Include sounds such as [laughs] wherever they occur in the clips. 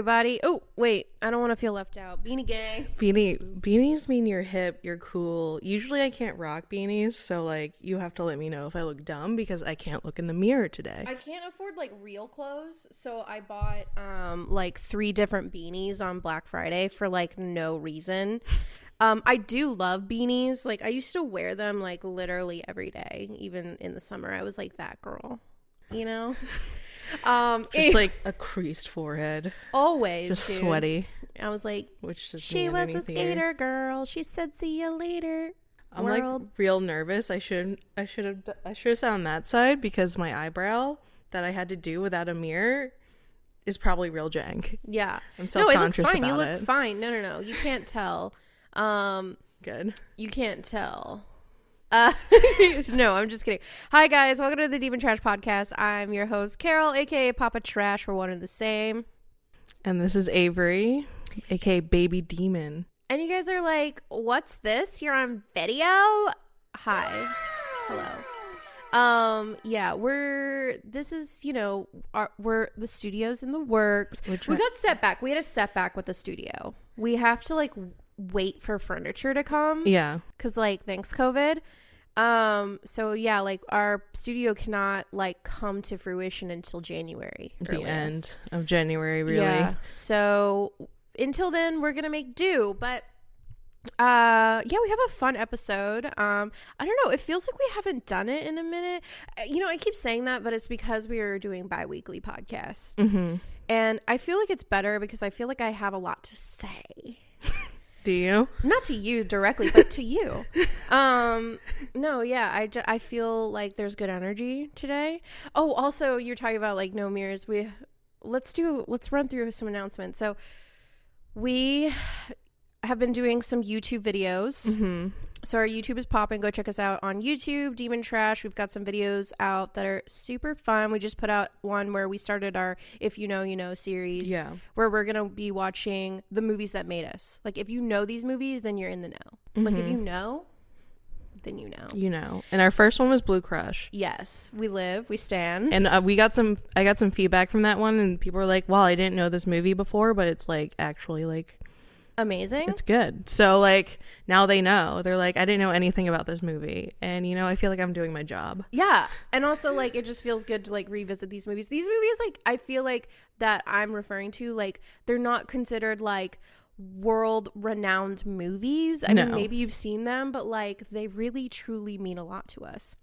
Everybody. Oh, wait. I don't want to feel left out. Beanie gang. Beanie beanies mean you're hip, you're cool. Usually I can't rock beanies, so like you have to let me know if I look dumb because I can't look in the mirror today. I can't afford like real clothes, so I bought um like three different beanies on Black Friday for like no reason. [laughs] Um I do love beanies. Like I used to wear them like literally every day, even in the summer. I was like that girl. You know? [laughs] Um Just [laughs] like a creased forehead, always just dude. sweaty, I was like which is she was a skater girl. She said see you later. I'm world. like real nervous. I should I should have I should have sat on that side because my eyebrow that I had to do without a mirror is probably real jank. Yeah. I'm no, it looks fine. You look it. fine. No, no, no. You can't tell. Um, Good. you can't tell. Uh, [laughs] no, I'm just kidding. Hi guys, welcome to the Demon Trash Podcast. I'm your host Carol, aka Papa Trash. We're one and the same. And this is Avery, aka Baby Demon. And you guys are like, "What's this? You're on video?" Hi, hello. Um, yeah, we're. This is, you know, our we're the studio's in the works. We're we got setback. We had a setback with the studio. We have to like wait for furniture to come. Yeah. because like thanks covid. Um so yeah like our studio cannot like come to fruition until january The earliest. end of January, really. yeah. So until then we're gonna make do. But uh yeah we have a fun episode. Um i don't know. It feels like we haven't done it in a minute. Uh, you know i keep saying that but it's because we are doing bi-weekly podcasts. Hmm and i feel like it's better because i feel like i have a lot to say [laughs] Do you? not to you directly but to you. [laughs] Um no yeah i ju- i feel like there's good energy today. Oh also you're talking about like no mirrors. We let's do let's run through some announcements. So we have been doing some youtube videos. Hmm so our youtube is popping go check us out on youtube demon trash we've got some videos out that are super fun we just put out one where we started our if you know you know series Yeah. where we're gonna be watching the movies that made us. Like if you know these movies, then you're in the know. Like if you know, then you know. You know. And our first one was Blue Crush. Yes, we live, we stand. And uh, we got some I got some feedback from that one and people were like, "Wow, I didn't know this movie before, but it's like actually like Amazing. it's good." So like now they know. They're like, "I didn't know anything about this movie." And you know, I feel like I'm doing my job. Yeah, and also like it just feels good to like revisit these movies. These movies, like I feel like that I'm referring to, like they're not considered like world renowned movies. I mean, maybe you've seen them, but like they really truly mean a lot to us.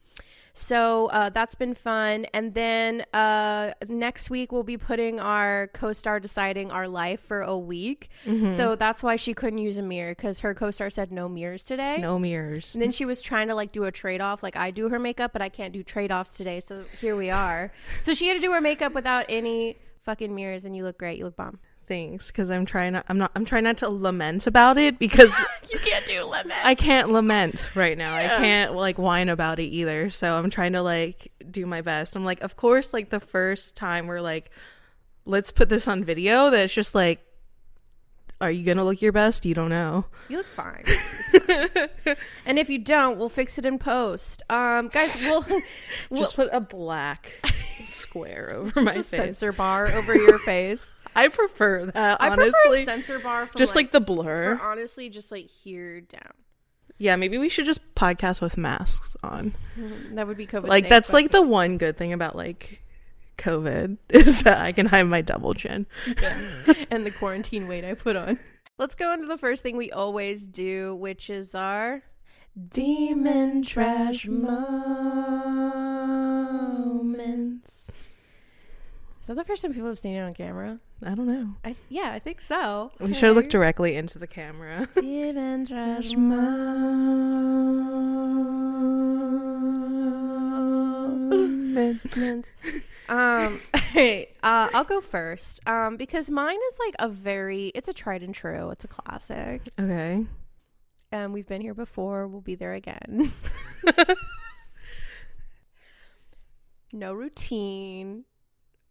So uh, that's been fun. And then uh, next week we'll be putting our co-star deciding our life for a week. So that's why she couldn't use a mirror because her co-star said no mirrors today. No mirrors. And then she was trying to like do a trade off. Like I do her makeup, but I can't do trade offs today. So here we are. [laughs] so she had to do her makeup without any fucking mirrors, and you look great. You look bomb. Things cuz I'm trying not I'm not I'm trying not to lament about it because [laughs] You can't do lament. I can't lament right now. I can't like whine about it either. So I'm trying to like do my best. I'm like, of course, like the first time we're like, let's put this on video. That it's just like, are you gonna look your best? You don't know. You look fine. [laughs] Fine. and if you don't, we'll fix it in post. Um, guys, we'll, [laughs] we'll Just put a black square over my face. censor bar over your face. I prefer that. Uh, I honestly, prefer a censor bar just like, like, the blur. honestly, just like here down. Yeah, maybe we should just podcast with masks on. Mm-hmm. That would be COVID. like safe, that's but- like the one good thing about like COVID [laughs] is that I can hide my double chin. [laughs] and the quarantine weight I put on. Let's go into the first thing we always do, which is our demon trash moments. Is that the first time people have seen it on camera? I don't know. I, yeah, I think so. We should look directly into the camera. [laughs] Demon trash moments. [laughs] Um, alright, uh, I'll go first. Um, because mine is like a very, it's a tried and true. It's a classic. Okay. Um, we've been here before. We'll be there again. [laughs] no routine,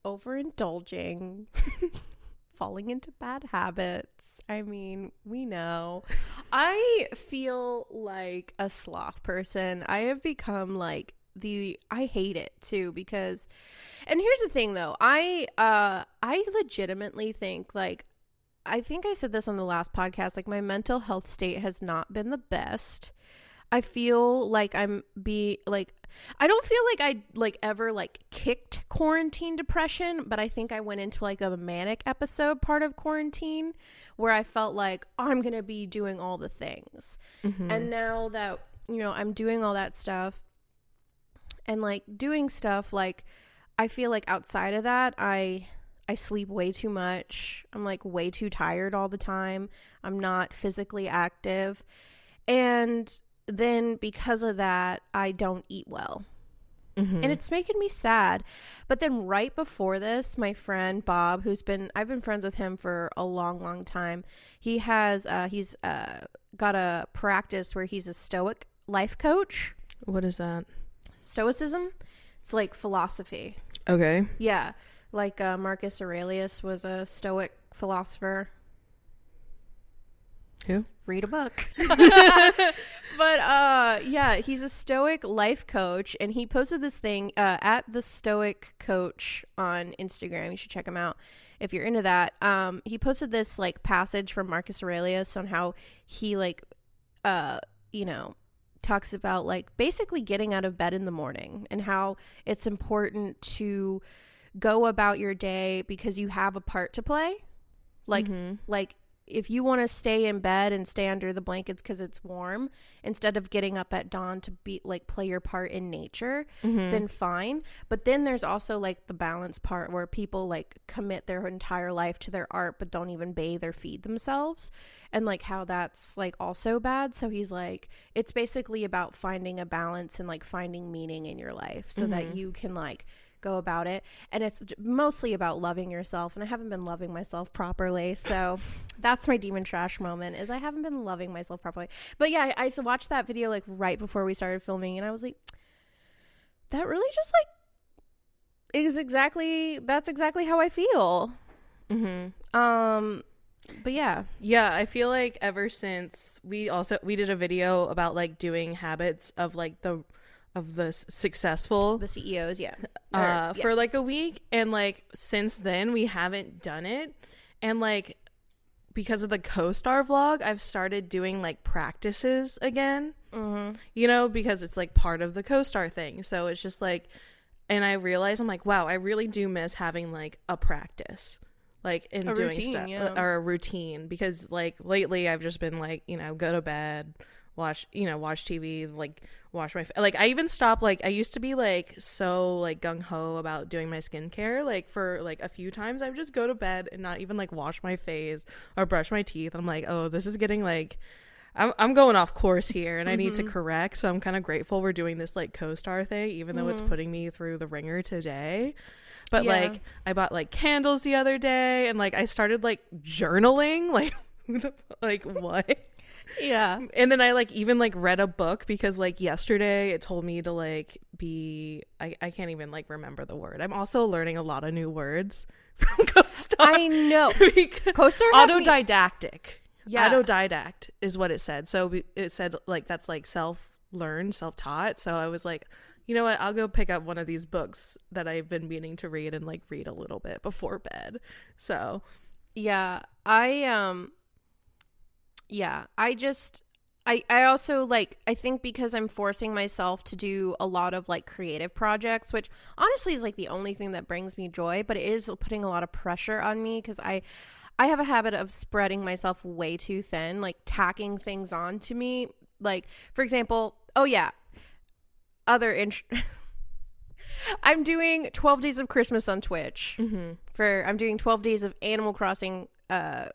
overindulging, [laughs] falling into bad habits. I mean, we know. [laughs] I feel like a sloth person. I have become like the I hate it too because and here's the thing though. I uh I legitimately think like I think I said this on the last podcast like my mental health state has not been the best. I feel like I'm be like I don't feel like I like ever like kicked quarantine depression, but I think I went into like the manic episode part of quarantine where I felt like oh, I'm going to be doing all the things. Mm-hmm. And now that, you know, I'm doing all that stuff and like doing stuff like I feel like outside of that, I I sleep way too much. I'm like way too tired all the time. I'm not physically active. And then because of that, I don't eat well. Mhm. And it's making me sad. But then right before this, my friend Bob, who's been I've been friends with him for a long, long time. He has uh he's uh got a practice where he's a stoic life coach. what is that? Stoicism. It's like philosophy. Okay. Yeah. Like uh, Marcus Aurelius was a stoic philosopher. Who? read a book. [laughs] [laughs] but uh yeah, he's a stoic life coach and he posted this thing uh at the stoic coach on Instagram. You should check him out if you're into that. Um he posted this like passage from Marcus Aurelius on how he like uh you know talks about like basically getting out of bed in the morning and how it's important to go about your day because you have a part to play. Like Mhm. like if you want to stay in bed and stay under the blankets because it's warm instead of getting up at dawn to be like play your part in nature Mhm. then fine but then there's also like the balance part where people like commit their entire life to their art but don't even bathe or feed themselves and like how that's like also bad so he's like it's basically about finding a balance and like finding meaning in your life so that Mhm. you can like go about it. And it's mostly about loving yourself. And i haven't been loving myself properly. So [laughs] that's my demon trash moment is i haven't been loving myself properly. But yeah i, I watched that video like right before we started filming. And i was like that really just like is exactly that's exactly how i feel. Mhm. um but yeah. Yeah, I feel like ever since we also we did a video about like doing habits of like the of the successful the ceos yeah [laughs] uh yeah. for like a week and like since then we haven't done it and like because of the co-star vlog I've started doing like practices again Mhm. you know because it's like part of the co-star thing so it's just like and I realize I'm like wow I really do miss having like a practice like in A doing routine, stuff yeah. or a routine because like lately I've just been like you know go to bed watch you know watch TV like wash my fa- like I even stopped like I used to be like so like gung ho about doing my skincare like for like a few times I would just go to bed and not even like wash my face or brush my teeth I'm like oh this is getting like I'm I'm going off course here and I need to Mm-hmm. correct so I'm kind of grateful we're doing this like co-star thing even though it's putting me through the ringer today but Mm-hmm. Yeah. like I bought like candles the other day and like I started like journaling [laughs] like who the like what yeah and then I like even like read a book because like yesterday it told me to like be I, I can't even like remember the word. I'm also learning a lot of new words [laughs] from CoStar. i know [laughs] co-star had me- autodidactic. Yeah. Autodidact is what it said. So we- it said like that's like self learned, self taught. So I was like, you know what? I'll go pick up one of these books that I've been meaning to read and like read a little bit before bed. So Yeah, I um yeah, I just I I also like I think because I'm forcing myself to do a lot of like creative projects, which honestly is like the only thing that brings me joy, but it is putting a lot of pressure on me cuz I I have a habit of spreading myself way too thin, like tacking things on to me. Like for example, oh yeah, other int- [laughs] I'm doing 12 days of Christmas on Twitch for I'm doing 12 days of Animal Crossing uh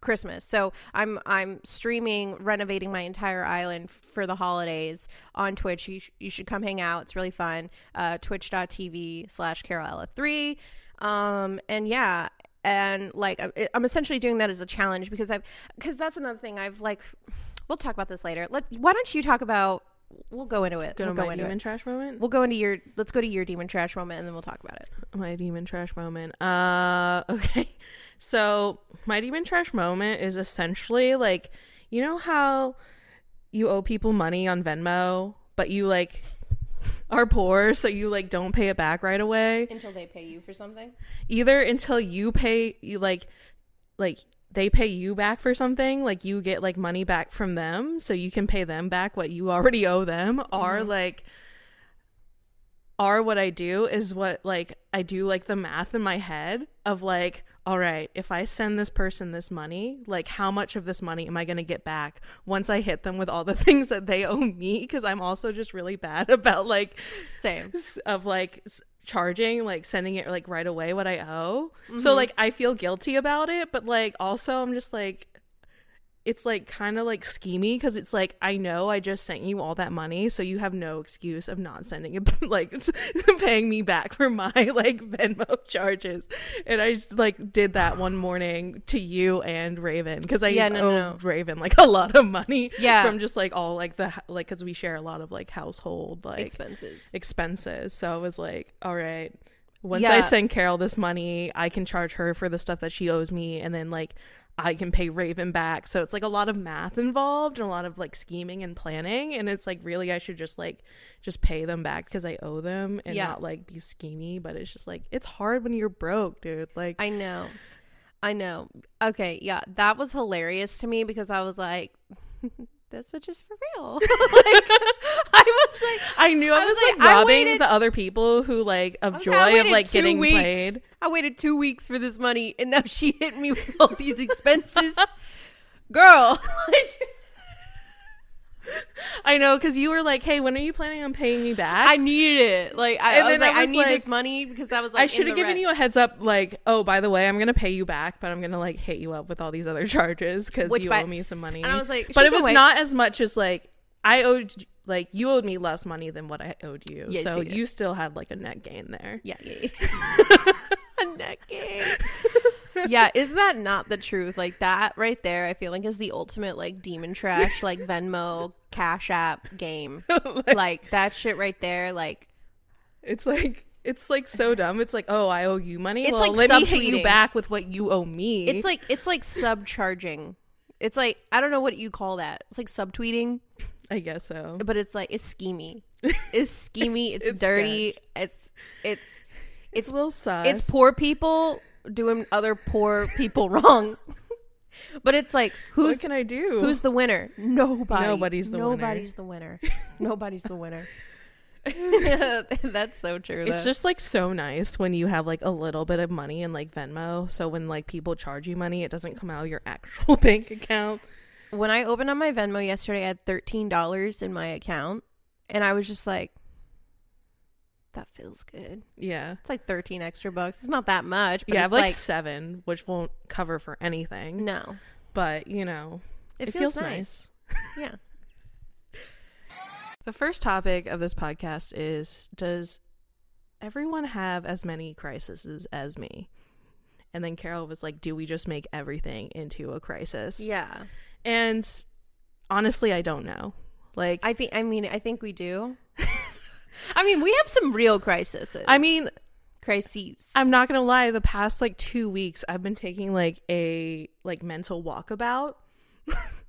Christmas. So I'm I'm streaming renovating my entire island for the holidays on Twitch. You, sh- you should come hang out. It's really fun. Uh twitch.tv slash carolella3. Um and yeah, and like I'm, essentially doing that as a challenge because I've because that's another thing I've like we'll talk about this later. Let why don't you talk about we'll go into it. go we'll to go my demon it. trash moment. We'll go into your let's go to your demon trash moment and then we'll talk about it. my demon trash moment. Uh [laughs] okay. So, my demon trash moment is essentially like you know how you owe people money on Venmo, but you like [laughs] are poor, so you like don't pay it back right away. Until they pay you for something. Either until you pay you like like they pay you back for something, like you get like money back from them so you can pay them back what you already [laughs] owe them or mm-hmm. like are what I do is what like I do like the math in my head of like all right, if I send this person this money, like how much of this money am I going to get back once I hit them with all the [laughs] things that they owe me because I'm also just really bad [laughs] about like Same. s- of like s- charging like sending it like right away what I owe. So mm-hmm. like I feel guilty about it, but like also I'm just like it's like kind of like schemy because it's like I know I just sent you all that money, so you have no excuse of not sending it, [laughs] like [laughs] paying me back for my [laughs] like Venmo charges. And I just like did that one morning to you and Raven because I Yeah, no, owe no. Raven like a lot of money. Yeah. from just like all like the like because we share a lot of like household like Expenses. expenses. So I was like, all right, once Yeah. I send Carol this money, I can charge her for the stuff that she owes me, and then like I can pay Raven back. So it's like a lot of math involved and a lot of like scheming and planning. And it's like really I should just like just pay them back because I owe them and Yeah. not like be schemy. But it's just like it's hard when you're broke, dude. Like I know. I know. Okay, yeah, that was hilarious to me because I was like, [laughs] this bitch is for real. [laughs] like, I was like, I knew I, was, like, like, robbing waited- the other people who like of joy like, of like getting weeks. played. I waited two weeks for this money, and now she hit me with all these expenses. [laughs] Girl, [laughs] like, I know because you were like, "Hey, when are you planning on paying me back?" I needed it. Like, I, And I was then like, I I, need like- this money because I was like, I should have given you a heads up, like, oh, by the way, I'm gonna pay you back, but I'm gonna like hit you up with all these other [laughs] charges because you by- owe me some money. And I was like, but it was wait. not as much as like I owed, like you owed me less money than what I owed you, Yes, so you you still had like a net gain there. Yeah, yeah, yeah. [laughs] a neck game. [laughs] yeah, is that not the truth? Like that right there, I feel like is the ultimate like demon trash, like Venmo, Cash App game. [laughs] like, that shit right there, like It's like it's like so dumb. It's like, oh, I owe you money. It's well, like let me hit you back with what you owe me. it's like it's like subcharging. It's like I don't know what you call that. It's like subtweeting, I guess so. but it's like it's schemy. [laughs] It's schemy. It's, It's dirty. It's it's It's a little sus. it's poor people doing other poor people [laughs] wrong. But it's like What who's can I do? Who's the winner? Nobody. Nobody's the winner. Nobody's the winner. [laughs] Nobody's the winner. [laughs] That's so true. It's just like so nice when you have like a little bit of money in like Venmo. So when like people charge you money, it doesn't come out of your actual [laughs] bank account. when I opened up my Venmo yesterday, I had thirteen dollars in my account, and I was just like, "That feels good." Yeah. It's like thirteen extra bucks. It's not that much, but yeah, it's have like, like, seven, which won't cover for anything. no, But you know, it, it, feels, feels, nice. nice. [laughs] Yeah. The first topic of this podcast is Does everyone have as many crises as me? And then Carol was like, Do we just make everything into a crisis? Yeah. And honestly, I don't know. Like, I think. I mean, I think we do. [laughs] I mean, we have some real crises. I mean, crises. I'm not gonna lie. The past like two weeks, I've been taking like a like mental walkabout,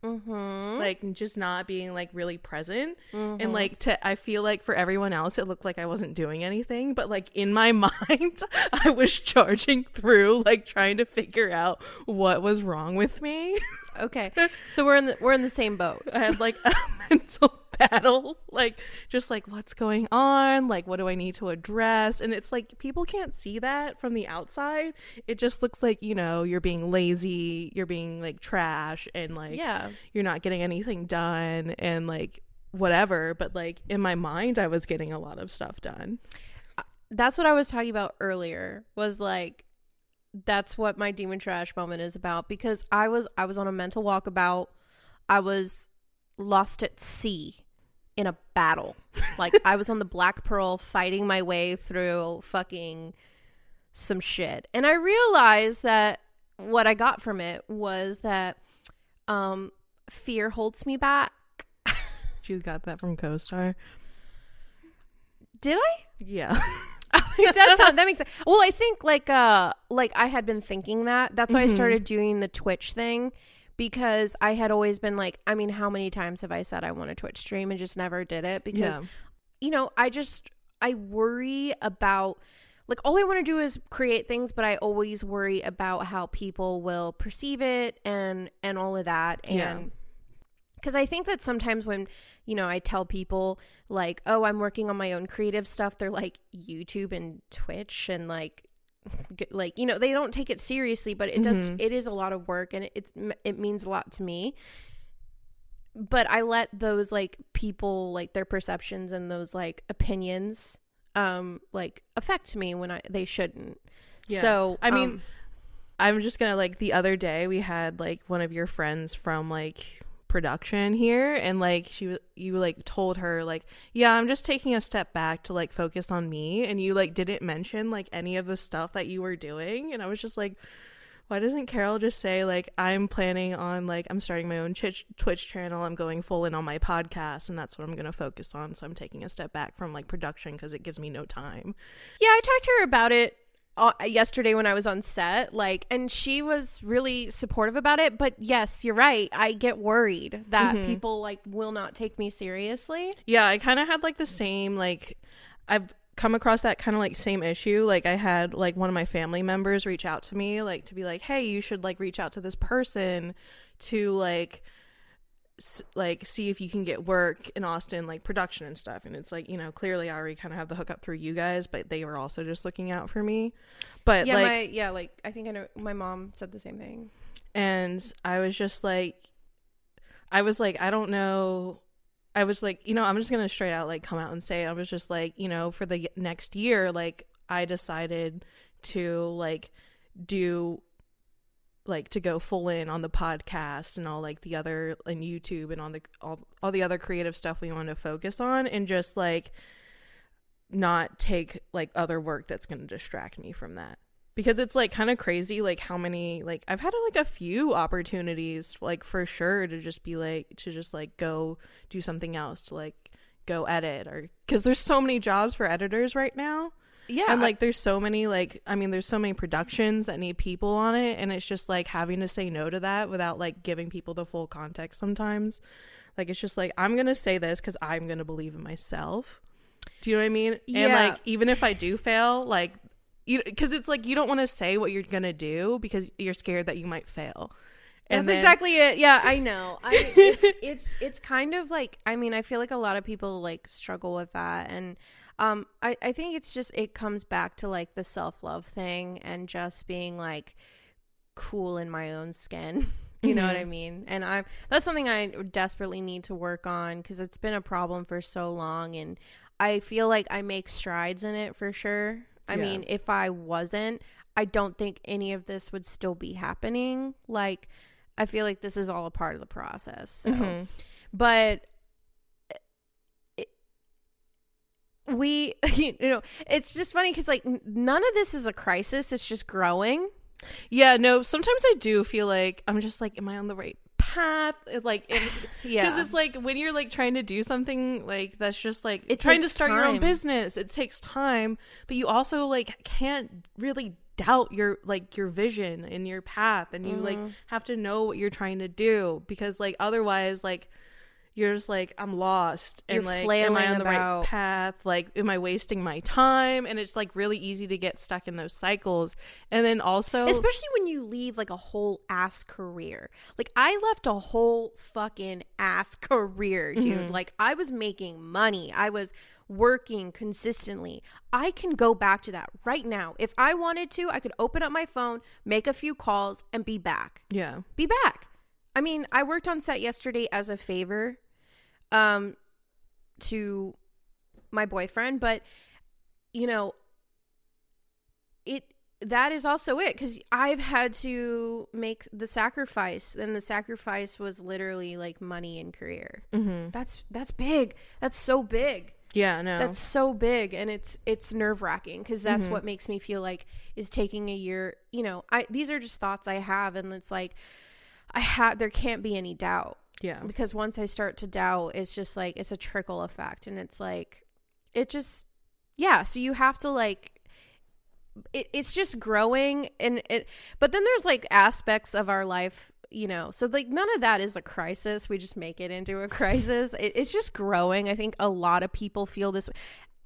mm-hmm. like just not being like really present, Mm-hmm. and like to I feel like for everyone else, it looked like I wasn't doing anything, but like in my [laughs] mind, I was charging through, like trying to figure out what was wrong with me. Okay, so we're in the we're in the same boat. [laughs] I had like a [laughs] mental [laughs] battle, like just like what's going on, like what do I need to address, and it's like people can't see that from the outside. It just looks like you know you're being lazy, you're being like trash, and like Yeah. you're not getting anything done, and like whatever. But like in my mind, I was getting a lot of stuff done. Uh, that's what I was talking about earlier. Was like that's what my demon trash moment is about because I was I was on a mental walkabout. I was lost at sea in a battle. Like I was on the Black Pearl fighting my way through fucking some shit. And I realized that what I got from it was that um fear holds me back. [laughs] You got that from CoStar? Did I? Yeah. [laughs] that sound, [laughs] that makes sense. Well, I think like uh like I had been thinking that. That's why I started doing the Twitch thing because I had always been like, I mean, how many times have I said I want a Twitch stream and just never did it because yeah. you know, I just I worry about like all I want to do is create things, but I always worry about how people will perceive it and and all of that. And Yeah. because I think that sometimes when you know I tell people like, oh, I'm working on my own creative stuff, they're like YouTube and Twitch and like [laughs] like you know they don't take it seriously but it does Mhm. it is a lot of work and it, it's it means a lot to me but i let those like people like their perceptions and those like opinions um like affect me when i they shouldn't Yeah. so I mean, um, I'm just gonna like the other day we had like one of your friends from like production here and like she you like told her like yeah i'm just taking a step back to like focus on me and you like didn't mention like any of the stuff that you were doing and i was just like why doesn't carol just say like i'm planning on like i'm starting my own twitch twitch channel i'm going full in on my podcast and that's what i'm gonna focus on so i'm taking a step back from like production because it gives me no time. Yeah, I talked to her about it uh, yesterday when I was on set, like, and she was really supportive about it. But yes, you're right. I get worried that Mhm. people like will not take me seriously. Yeah, I kind of had like the same like I've come across that kind of like same issue. Like I had like one of my family members reach out to me like to be like, "Hey, you should like reach out to this person to like like see if you can get work in Austin like production and stuff." And it's like, you know, clearly I already kind of have the hookup through you guys, but they were also just looking out for me. But yeah, like my yeah, like I think I know. My mom said the same thing. and I was just like, I was like, I don't know. I was like, you know, I'm just gonna straight out like come out and say, I was just like, you know, for the next year, like I decided to like do like to go full in on the podcast and all like the other and YouTube and on the all all the other creative stuff we want to focus on and just like not take like other work that's going to distract me from that. Because it's like kind of crazy like how many like I've had like a few opportunities like for sure to just be like to just like go do something else to like go edit or cuz there's so many jobs for editors right now Yeah, and like there's so many like I mean there's so many productions that need people on it and it's just like having to say no to that without like giving people the full context sometimes like it's just like I'm going to say this cuz I'm going to believe in myself do you know what I mean? Yeah. And like even if I do fail, like you because it's like you don't want to say what you're gonna do because you're scared that you might fail. And That's then- exactly it. Yeah, I know. I it's, [laughs] it's it's kind of like I mean, I feel like a lot of people like struggle with that and um I I think it's just it comes back to like the self-love thing and just being like cool in my own skin. [laughs] You know what I mean? And I that's something I desperately need to work on cuz it's been a problem for so long and I feel like I make strides in it for sure. I Yeah. mean, if I wasn't, I don't think any of this would still be happening. Like I feel like this is all a part of the process. So, Mhm. but it, we, [laughs] you know, it's just funny because like none of this is a crisis. It's just growing. Yeah, no, sometimes I do feel like I'm just like, am I on the right path? It, Like, because [sighs] Yeah, it's like when you're like trying to do something like that's just like It trying to start your own business. It takes time, but you also like can't really doubt your like your vision and your path, and you like Mm-hmm. have to know what you're trying to do because like otherwise like. You're just like I'm lost, and You're like, am I on the right path? Like, am I wasting my time? And it's like really easy to get stuck in those cycles. And then also, especially when you leave like a whole ass career. Like I left a whole fucking ass career, dude. Mm-hmm. Like I was making money. I was working consistently. I can go back to that right now. If I wanted to, I could open up my phone, make a few calls and be back. yeah, Be back. I mean, I worked on set yesterday as a favor um to my boyfriend, but you know, it that is also it because I've had to make the sacrifice, and the sacrifice was literally like money and career. mm-hmm. That's that's big. That's so big. yeah, no, That's so big, and it's it's nerve wracking because that's Mm-hmm. what makes me feel like is taking a year. You know, I these are just thoughts I have, and it's like I have there can't be any doubt yeah, because once I start to doubt, it's just like it's a trickle effect, and it's like it just yeah. So you have to like it, it's just growing, and it. But then there's like aspects of our life you know, so like none of that is a crisis. We just make it into a [laughs] crisis. It, it's just growing. I think a lot of people feel this. Way.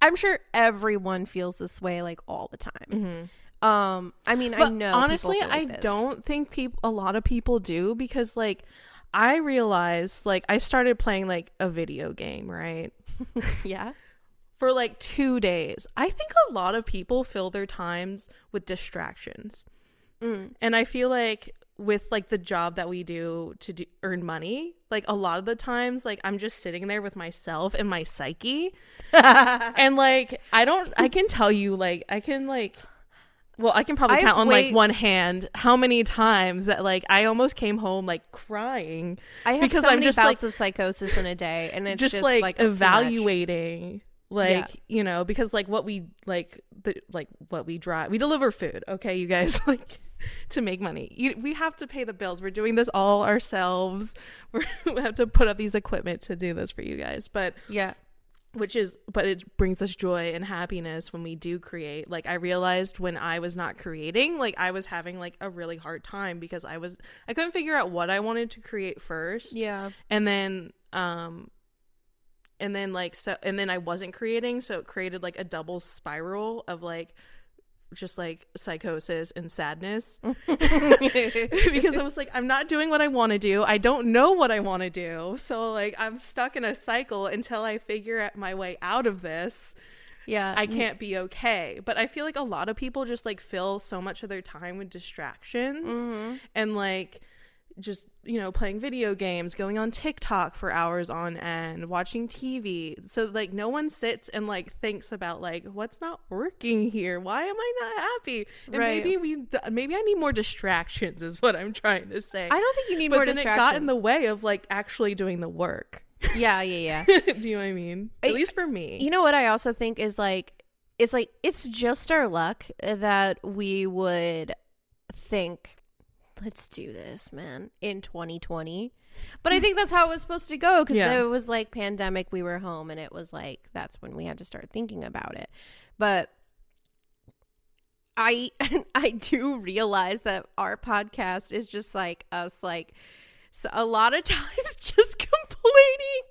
i'm sure everyone feels this way like all the time. Um, I mean, I know. honestly like i this. don't think people a lot of people do because like i realized like i started playing like a video game right [laughs] Yeah. for like two days i think a lot of people fill their times with distractions Mm. and i feel like with like the job that we do to do, earn money like a lot of the times like i'm just sitting there with myself and my psyche [laughs] and like i don't i can tell you like i can like well i can probably I've count on way- like one hand how many times that like i almost came home like crying I have Because so I'm many just, bouts like- of psychosis in a day, and it's just, just, like, like evaluating like Yeah. you know because like what we like the like what we drive we deliver food okay you guys [laughs] like to make money. You, we have to pay the bills. We're doing this all ourselves. We're, [laughs] we have to put up these equipment to do this for you guys. But Yeah. Which is but it brings us joy and happiness when we do create like i realized when i was not creating like i was having like a really hard time because i was i couldn't figure out what i wanted to create first Yeah. and then um and then like so and then i wasn't creating so it created like a double spiral of like just like psychosis and sadness [laughs] [laughs] because i was like i'm not doing what i want to do i don't know what i want to do so like i'm stuck in a cycle until i figure out my way out of this Yeah. i can't be okay but i feel like a lot of people just like fill so much of their time with distractions Mm-hmm. and like just you know playing video games going on tiktok for hours on end watching tv so like no one sits and like thinks about like what's not working here? Why am i not happy? And Right. maybe we maybe i need more distractions is what i'm trying to say. I don't think you need but more then it got in the way of like actually doing the work. Yeah, yeah, yeah. [laughs] do you know what i mean? At least for me. You know what I also think is like it's like it's just our luck that we would think let's do this, man, in 2020. But I think that's how it was supposed to go cuz Yeah. there was like pandemic, we were home and it was like that's when we had to start thinking about it. But I [laughs] I do realize that our podcast is just like us like so a lot of [laughs] times just [laughs] complaining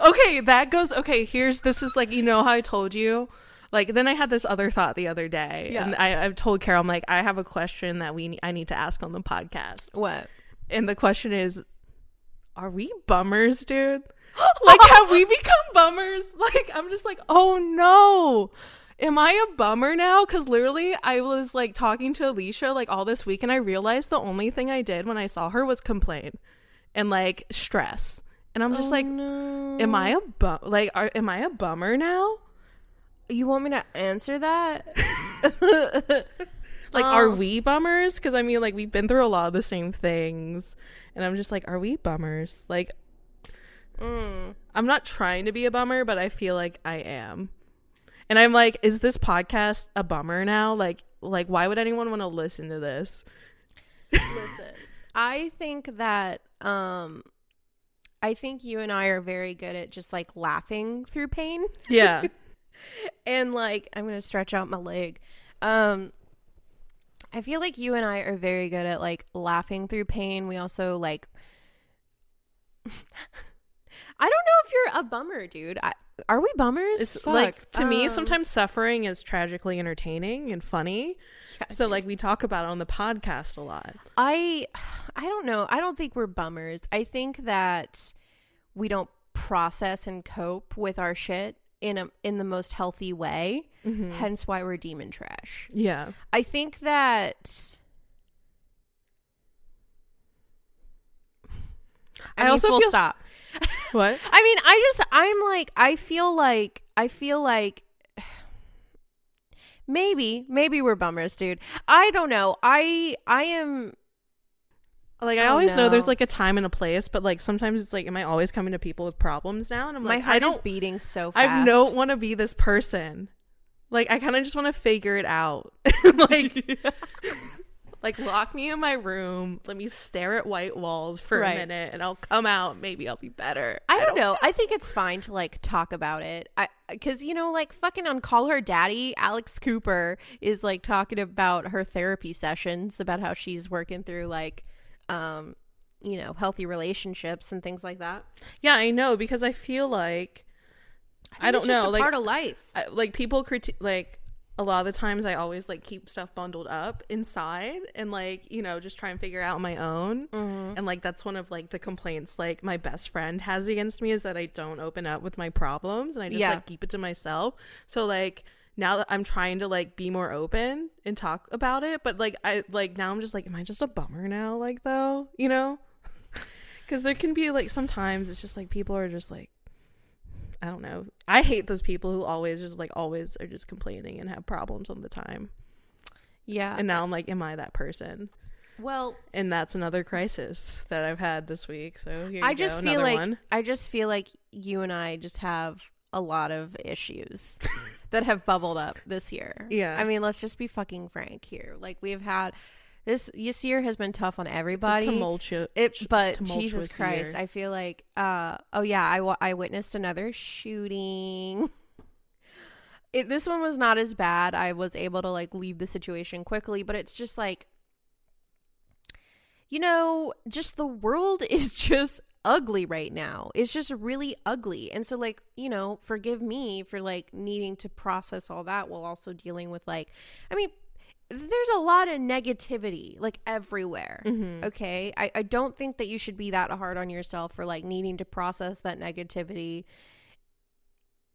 okay that goes okay here's this is like you know how i told you like then i had this other thought the other day Yeah. and I, i've told carol i'm like i have a question that we i need to ask on the podcast What? and the question is are we bummers dude [laughs] like have we become bummers [laughs] like i'm just like oh no am i a bummer now because literally i was like talking to alicia like all this week and i realized the only thing i did when i saw her was complain and like stress and i'm just oh, like no. Am I a bum? Like, are, am I a bummer now? You want me to answer that? [laughs] [laughs] Like, are Um, we bummers? Because I mean, like, we've been through a lot of the same things, and I'm just like, are we bummers? Like, Mm. I'm not trying to be a bummer, but I feel like I am. And I'm like, is this podcast a bummer now? Like, like, why would anyone want to listen to this? Listen, I think that um I think you and I are very good at just like laughing through pain Yeah, [laughs] and like I'm going to stretch out my leg. Um I feel like you and I are very good at like laughing through pain. We also like [laughs] I don't know if you're a bummer, dude. I, are we bummers? it's Fuck. like to me, Um, sometimes suffering is tragically entertaining and funny. yeah, So, dude. like, we talk about it on the podcast a lot. I [sighs] I don't know. I don't think we're bummers. I think that we don't process and cope with our shit in a in the most healthy way. Mm-hmm. Hence why we're demon trash. Yeah. I think that I mean, also full feel- stop. [laughs] What? [laughs] I mean, I just I'm like I feel like I feel like [sighs] maybe maybe we're bummers, dude. I don't know. I I am Like I Oh, always know there's like a time and a place, but like sometimes it's like, am I always coming to people with problems now? And I'm my like, heart I don't, is beating so fast. I don't want to be this person. Like I kind of just want to figure it out. [laughs] like, [laughs] like lock me in my room, let me stare at white walls for Right. a minute, and I'll come out. Maybe I'll be better. I don't know. I think it's fine to like talk about it. I because you know, like fucking on Call Her Daddy, Alex Cooper is like talking about her therapy sessions about how she's working through like um you know, healthy relationships and things like that. Yeah, I know because I feel like I, don't It's just know, a like part of life. I, like people critique like a lot of the times I always like keep stuff bundled up inside and like you know just try and figure out my own Mm-hmm. and like that's one of like the complaints like my best friend has against me is that I don't open up with my problems and I just Yeah. like keep it to myself so like now that I'm trying to like be more open and talk about it but like I like now I'm just like am I just a bummer now like though you know [laughs] because there can be like sometimes it's just like people are just like I don't know. I hate those people who always just like always are just complaining and have problems all the time. Yeah. And now I'm like, am I that person? well, And that's another crisis that I've had this week. So here I you just go, feel like one. I just feel like you and I just have a lot of issues [laughs] that have bubbled up this year. Yeah. I mean, let's just be fucking frank here. Like we've had this this year has been tough on everybody. tumultuous. It, but tumultuous Jesus Christ, year. I feel like, uh, oh yeah, I, I witnessed another shooting. [laughs] It, this one was not as bad. I was able to like leave the situation quickly, but it's just like, you know, just the world [laughs] is just ugly right now. It's just really ugly. And so, like, you know, forgive me for like needing to process all that while also dealing with like, I mean, there's a lot of negativity like everywhere. Mhm. Okay. I, I don't think that you should be that hard on yourself for like needing to process that negativity,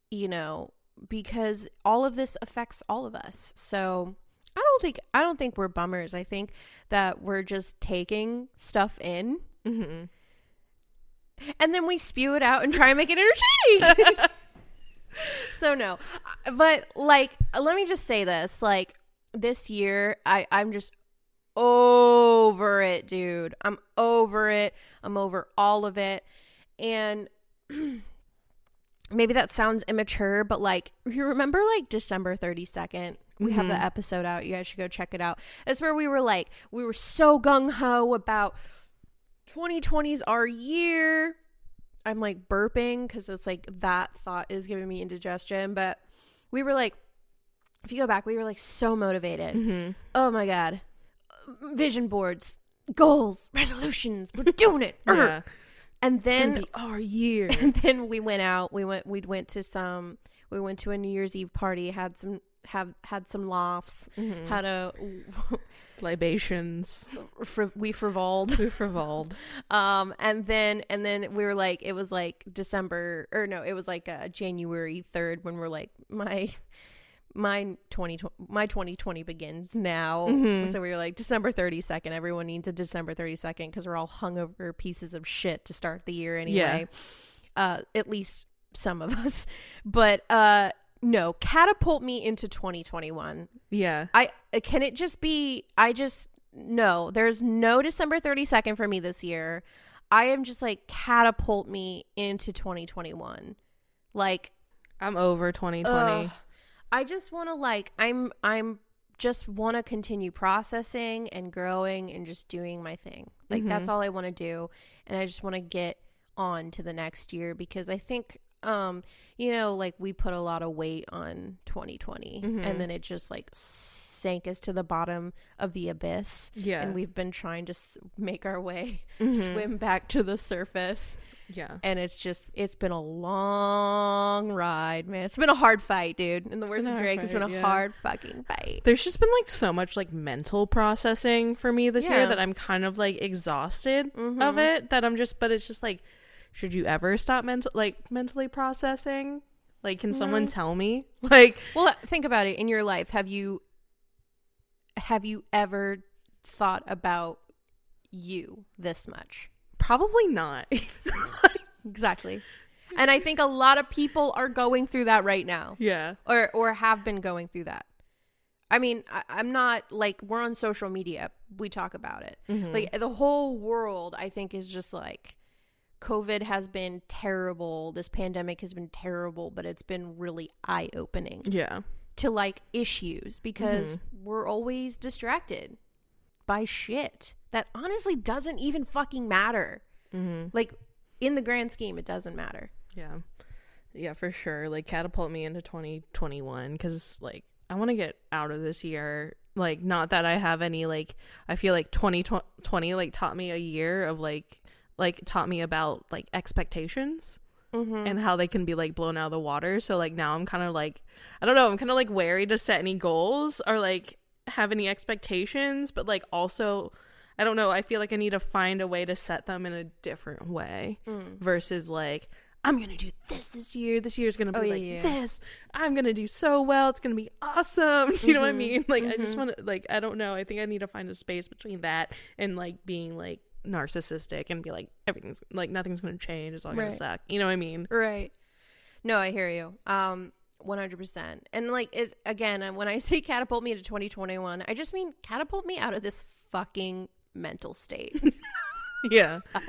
you know, because all of this affects all of us. So I don't think I don't think we're bummers. I think that we're just taking stuff in Mhm. And then we spew it out and try and make it entertaining. [laughs] so no. But like let me just say this, like this year I I'm just over it, dude. I'm over it. I'm over all of it. And [clears throat] maybe that sounds immature, but like you remember like December 32nd? We have the Mhm. episode out. You guys should go check it out. It's where we were like we were so gung ho about 2020's our year. I'm like burping because it's like that thought is giving me indigestion. But we were like, if you go back, we were like so motivated. Mhm. Oh my God. Vision boards, goals, resolutions. We're doing it. [laughs] Yeah. And then our year. [laughs] and then we went out. We went we went to some we went to a New Year's Eve party, had some have had some laughs, Mhm. had a [laughs] libations. fr- we frivoled. We frivoled. [laughs] Um, and then and then we were like, it was like December or no, it was like uh, January third when we're like my my twenty my twenty twenty begins now. Mhm. So we were like December thirty second. Everyone needs a December thirty second because we're all hungover pieces of shit to start the year anyway. Uh, at least some of us, [laughs] but uh. No, catapult me into 2021. Yeah. I uh, can it just be I just no, there's no December 32nd for me this year. I am just like catapult me into 2021. Like I'm over 2020. ugh. I just want to like I'm I'm just want to continue processing and growing and just doing my thing. Like Mhm. that's all I want to do and I just want to get on to the next year because I think um you know like we put a lot of weight on 2020 Mhm. and then it just like sank us to the bottom of the abyss Yeah. and we've been trying to s- make our way [laughs] Mhm. swim back to the surface Yeah. and it's just it's been a long ride man it's been a hard fight dude in the words of drake it's been a yeah. hard fucking fight There's just been like so much like mental processing for me this Yeah. year that I'm kind of like exhausted of Mhm. it. That I'm just, but it's just like, should you ever stop mental like mentally processing? Like, can someone tell me? [laughs] Like, well think about it in your life have you have you ever thought about you this much probably not. [laughs] exactly and i think a lot of people are going through that right now yeah. or or have been going through that i mean I, i'm not like we're on social media we talk about it Mhm. like the whole world i think is just like covid has been terrible this pandemic has been terrible but it's been really eye-opening yeah. to like issues because we're always distracted by shit that honestly doesn't even fucking matter Mm-hmm. like in the grand scheme it doesn't matter Yeah. Yeah, for sure. Like catapult me into 2021 cuz like I want to get out of this year. Like, not that I have any like. I feel like 2020 like taught me a year of like like taught me about like expectations Mm-hmm. and how they can be like blown out of the water. So like now I'm kind of like I don't know, I'm kind of like wary to set any goals or like have any expectations, but like also I don't know, I feel like I need to find a way to set them in a different way Mm. versus like I'm to do this this year. This year's to be Oh, yeah, like yeah. this. I'm to do so well. It's to be awesome. [laughs] You know what I Mhm, mean? Like I mhm. just want to like I don't know. I think I need to find a space between that and like being like narcissistic and be like everything's like nothing's going to change. It's all going Right. to suck. You know what I mean? Right. No, I hear you. Um, one hundred percent. And like, is again, uh, when I [laughs] say catapult me twenty one, I just mean catapult me out of this fucking mental state. [laughs] Yeah. [laughs] I'm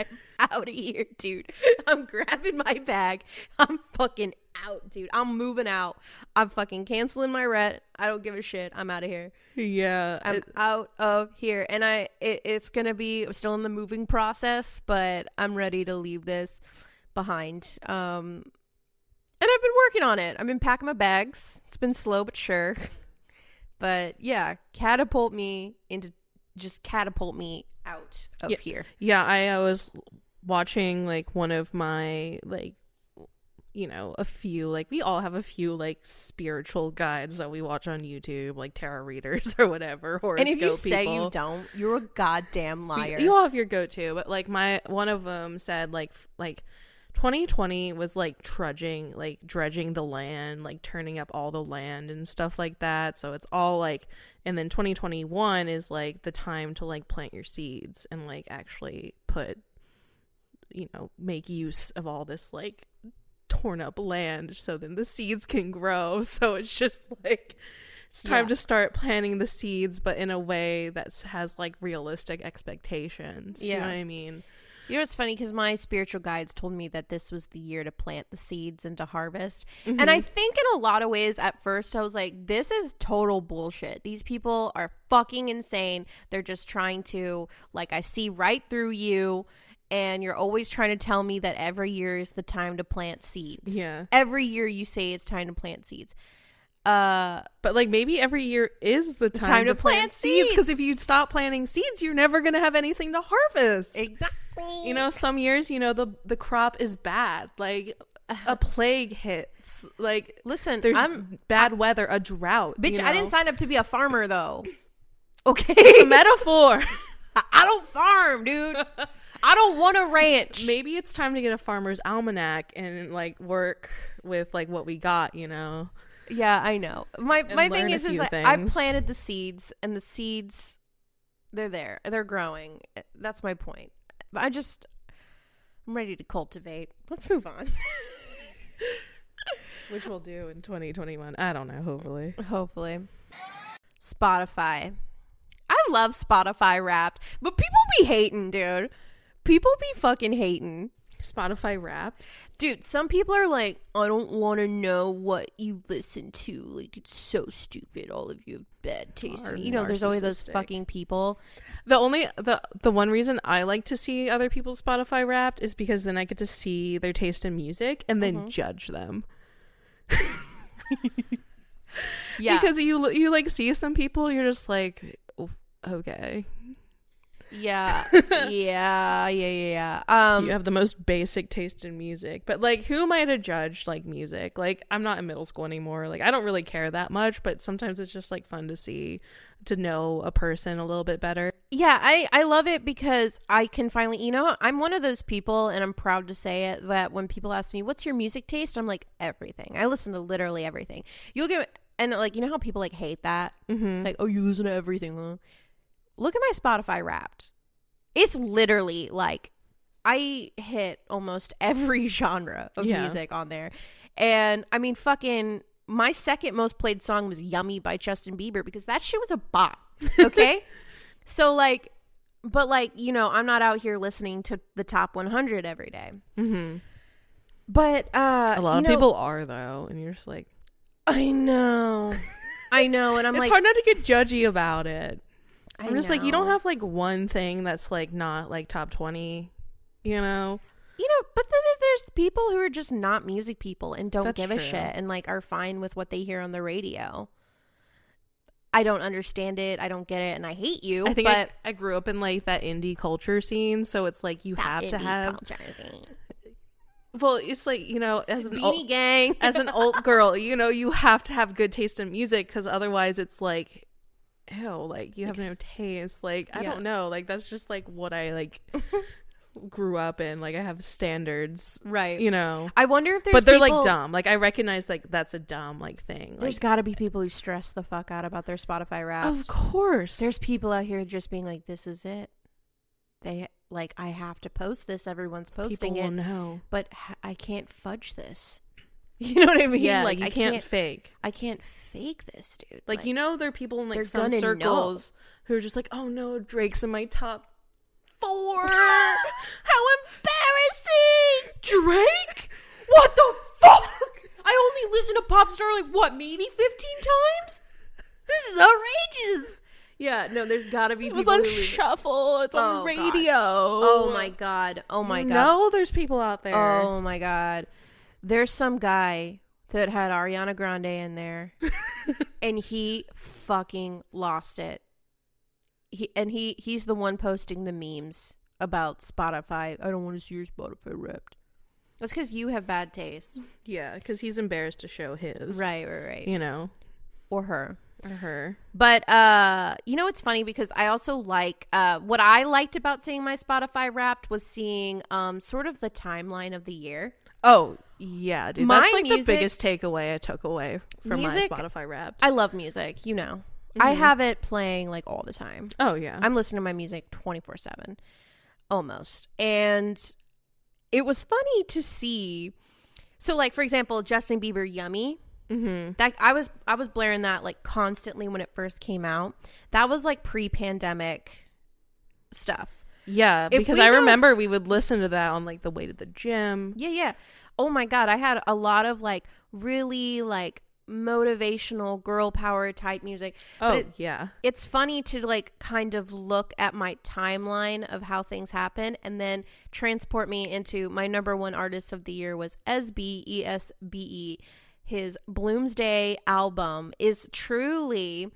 out of here, dude. [laughs] I'm grabbing my bag. I'm fucking out, dude. I'm moving out. I'm fucking canceling my rent. I don't give a shit. I'm out of here. Yeah. I'm it- out of here, and I it, it's gonna be I'm still in the moving process, but I'm ready to leave this behind. Um, and I've been working on it. I've been packing my bags. It's been slow but sure, [laughs] but yeah, catapult me into just catapult me out of Yeah. here. yeah, I, I was watching like one of my like you know, a few like we all have a few like spiritual guides that we watch on YouTube, like tarot readers [laughs] or whatever. Horoscope And if you say you don't, you're a goddamn liar. You all have your go-to, but like my one of them said like f- like 2020 was like trudging, like dredging the land, like turning up all the land and stuff like that. So it's all like and then 2021 is like the time to like plant your seeds and like actually put you know, make use of all this like torn up land so then the seeds can grow. [laughs] So it's just like it's time Yeah. to start planting the seeds, but in a way that has like realistic expectations. You know Yeah. what I mean? You know what's funny? Because my spiritual guides told me that this was the year to plant the seeds and to harvest. And Mm-hmm. I think in a lot of ways, at first, I was like, this is total bullshit. These people are fucking insane. They're just trying to, like, I see right through you. And you're always trying to tell me that every year is the time to plant seeds. Yeah. Every year you say it's time to plant seeds. Uh, But like maybe every year is the time, to, plant, seeds seeds. because if you stop planting seeds, you're never gonna have anything to harvest. exactly. you know, some years, you know, the the crop is bad. Like a plague hits. Like Listen, there's I'm bad weather, a drought. bitch. you I didn't sign up to be a farmer though. Okay, It's a metaphor. [laughs] I don't farm, dude. [laughs] I don't want a ranch. maybe it's time to get a farmer's almanac and like work with like what we got. You know. Yeah, I know. My And my thing is, is like, I things. planted the seeds, and the seeds, they're there, they're growing. Eh, that's my point. But I just, I'm ready to cultivate. Let's move on. [laughs] Which we'll do in 2021. I don't know, hopefully. Hopefully, Spotify. I love Spotify Wrapped, but people be hating, dude. People be fucking hating. Spotify wrapped. Dude, some people are like, I don't want to know what you listen to. Like, it's so stupid. All of you have bad taste. Are in-" You know, there's always those fucking people. The only the the one reason I like to see other people's Spotify wrapped is because then I get to see their taste in music and then Mhm. judge them. [laughs] Yeah. Because you you like see some people you're just like "Oh, okay. Yeah. [laughs] yeah. Yeah. Yeah. Yeah. Um, you have the most basic taste in music. But like who am I to judge like music? Like I'm not in middle school anymore. Like I don't really care that much, but sometimes it's just like fun to see to know a person a little bit better. yeah. I, I love it because I can finally, you know, I'm one of those people, and I'm proud to say it, that when people ask me, what's your music taste? I'm like, everything. I listen to literally everything. You'll get, and like, you know how people like hate that? Mm-hmm. Like, oh, you listen to everything. Huh? Look at my Spotify Wrapped. It's literally like I hit almost [laughs] every genre of Yeah. music on there. And I mean, fucking, my second most played song was Yummy by Justin Bieber because that shit was a bop. [laughs] Okay. so, like, but like, you know, I'm not out here listening to the top 100 every day. Mm-hmm. But, uh, A lot of know- people are though, and you're just like I know. [laughs] I know. And I'm it's like, hard not to get judgy about it. I I'm just like, you don't have like one thing that's like not like top 20, you know? You know, but then there's people who are just not music people and don't That's give a shit and like are fine with what they hear on the radio. I don't understand it. I don't get it, and I hate you. I think but I, I grew up in like that indie culture scene, so it's like you have to have. Well, it's like you know, as an Beanie old, Gang. as an old girl, you know, you have to have good taste in music because otherwise, it's like, ew, like you have no taste. Like I Yeah. don't know, like that's just like what I like [laughs] grew up in. Like I have standards, right. you know. I wonder if there's but they're people- like dumb. Like I recognize like that's a dumb like thing. There's Like, got to be people who stress the fuck out about their Spotify raps. of course, There's people out here just being like, "This is it." They like, I have to post this. Everyone's posting people it, know. but I can't fudge this. [laughs] You know what I mean? Yeah, like you I can't, can't, I I can't fake this, dude. like, you know there are people in like some gonna know. circles who are just like, oh no, Drake's in my top four. [laughs] How embarrassing, Drake! what the fuck? I only listen to pop star like what, maybe fifteen times. This is outrageous. Yeah, no, there's got to be It people was on shuffle. It's on Oh, God. radio. Oh my god. Oh my god. No, there's people out there. Oh my god. There's some guy that had Ariana Grande in there [laughs] and he fucking lost it. He and he he's the one posting the memes about Spotify. I don't want to see your Spotify ripped. That's cuz you have bad taste. Yeah, because he's embarrassed to show his. Right, right, right. You know, Or her. or her. But uh you know it's funny because I also like uh what I liked about seeing my Spotify wrapped was seeing um sort of the timeline of the year. Oh yeah, dude. My That's like music- the biggest takeaway I took away from Music- my Spotify Wrapped. I love music, you know. I Mhm. have it playing like all the time. oh yeah. I'm listening to my music 24 7, almost. And it was funny to see. So, like, for example, Justin Bieber, Yummy. mm-hmm. That I was I was blaring that like constantly when it first came out. That was like pre-pandemic stuff. Yeah, If because I don't- remember we would listen to that on like the way to the gym. Yeah, yeah. Oh my god, I had a lot of like really like motivational girl power type music. Oh it, yeah. it's funny to like kind of look at my timeline of how things happen and then transport me into my number one artist of the year was SB E S B E. His Bloomsday album is truly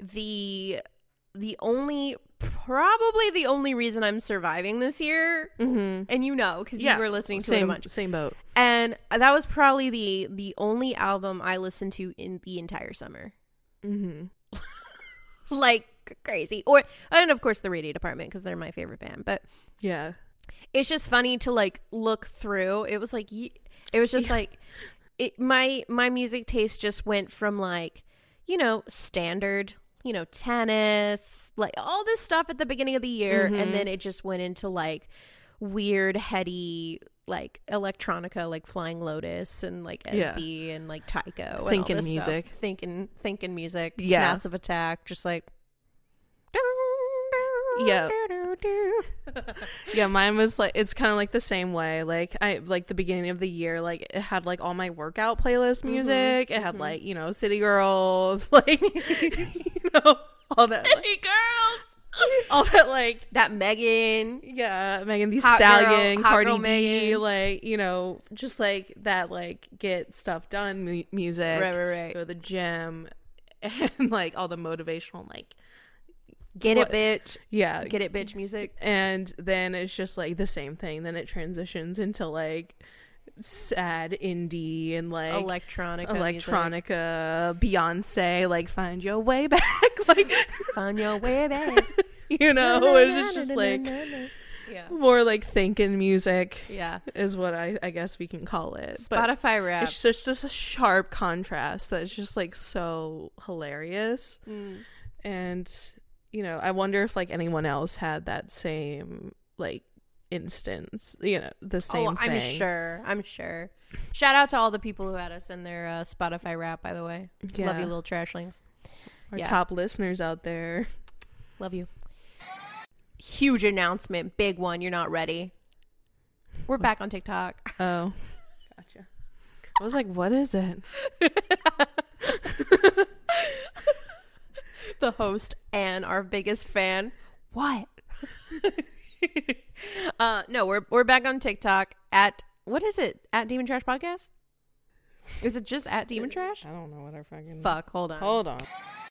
the the only probably the only reason I'm surviving this year. Mm-hmm. And you know, because Yeah, you were listening to it a same bunch. same boat. And that was probably the the only album I listened to in the entire summer. Mm-hmm. [laughs] like crazy. Or and of course the radio department because they're my favorite band. But Yeah. it's just funny to like look through. It was like it was just like it my my music taste just went from like, you know, standard, you know, tennis, like all this stuff at the beginning of the year Mhm. and then it just went into like weird heady like electronica like Flying Lotus and like Yeah. SB and like Tycho and all Thinking this stuff. music. Thinking thinking music. Yeah. Massive attack just like Yeah. [laughs] Yeah, mine was like it's kind of like the same way. Like I like the beginning of the year, like it had like all my workout playlist music. It had mhm. like you know City Girls, [laughs] like you know all that, like, girls. all that like That Megan. yeah, Megan Hot girl- Stallion, hot Cardi B, Megan. like you know just like that like get stuff done mu- music. Right, right, right. Go to the gym, [laughs] and like all the motivational like Get What- it, bitch. yeah Get it, bitch music. and then it's just like the same thing then it transitions into like sad indie and like Electronica. electronica beyonce like find your way [laughs] back like Find your way [laughs] back. you know it's just like Yeah. more like thinking music Yeah. is what i i guess we can call it but Spotify Wrapped. it's just just a sharp contrast that's just like so hilarious Mm. and you know i wonder if like anyone else had that same like instance you know the same oh, I'm thing sure. I'm sure. Shout out to all the people who had us in their uh, Spotify Wrapped, by the way. Love you, little trashlings. our yeah. top listeners out there Love you. Huge announcement. Big one. You're not ready. We're back on TikTok. [laughs] oh gotcha i was like what is it [laughs] the host and our biggest fan. What? [laughs] uh no, we're we're back on TikTok at what is it? At Demon Trash Podcast? Is it just at Demon Trash? i don't know what i fucking Fuck, hold on. hold on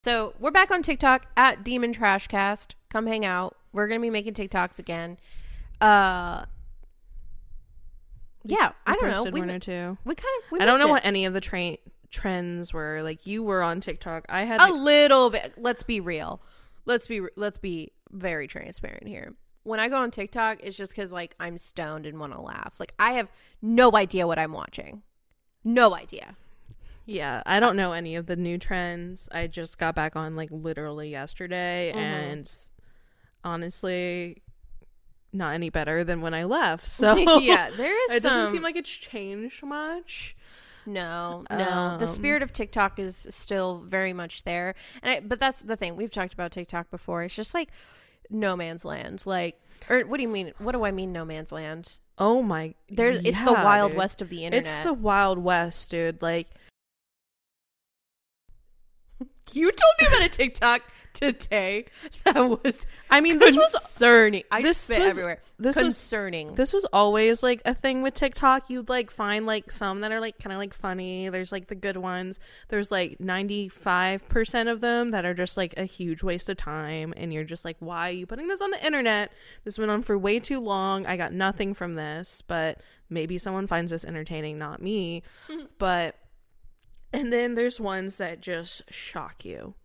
So we're back on TikTok at Demon Trash Cast. Come hang out. We're gonna be making TikToks again. Uh, yeah, I don't know. We, one or two. we kind of. We I don't know missed what any of the train trends were. Like you were on TikTok. I had a little bit. Let's be real. Let's be let's be very transparent here. When I go on TikTok, it's just because like I'm stoned and want to laugh. Like I have no idea what I'm watching. No idea. Yeah, I don't know any of the new trends. I just got back on like literally yesterday Mhm. and honestly not any better than when I left. So [laughs] yeah, there is. [laughs] it doesn't seem like it's changed much. No, no. the Um, spirit of TikTok is still very much there. And I, but that's the thing. We've talked about TikTok before. It's just like no man's land. Like or what do you mean? What do I mean no man's land? Oh my There's it's the wild dude. west of the internet. It's the wild west, dude. Like [laughs] You told me about a TikTok today that was I mean this was concerning. I this spit was- everywhere. this was concerning. this was always like a thing with TikTok. You'd like find like some that are like kind of like funny. There's like the good ones. There's like 95% of them that are just like a huge waste of time and you're just like why are you putting this on the internet? This went on for way too long. I got nothing from this, but maybe someone finds this entertaining, not me. [laughs] but and then there's ones that just shock you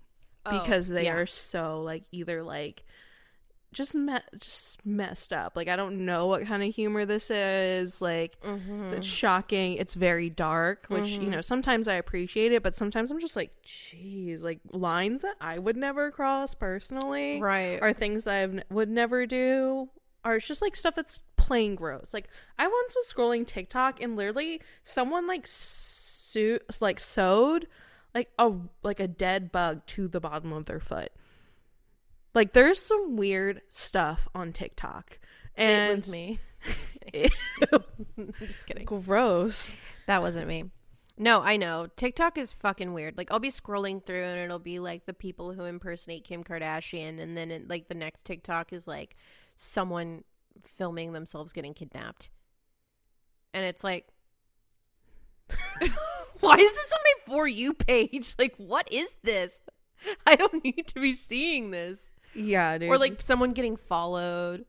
Oh, because they yeah. are so like either like just me- just messed up. Like I don't know what kind of humor this is. Like Mhm. it's shocking. It's very dark, which you know sometimes I appreciate it, but sometimes I'm just like, jeez, like lines that I would never cross personally, right. Are things I n- would never do. Or it's just like stuff that's plain gross. Like I once was scrolling TikTok and literally someone like su- like sewed like a like a dead bug to the bottom of their foot. Like there's some weird stuff on TikTok. And it was me. [laughs] [laughs] Just kidding. gross. That wasn't me. No, I know. TikTok is fucking weird. Like I'll be scrolling through and it'll be like the people who impersonate Kim Kardashian and then it, like the next TikTok is like someone filming themselves getting kidnapped. And it's like [laughs] [laughs] Why is this on my for you page? [laughs] Like what is this? [laughs] I don't need to be seeing this. Yeah, dude. Or like someone getting followed.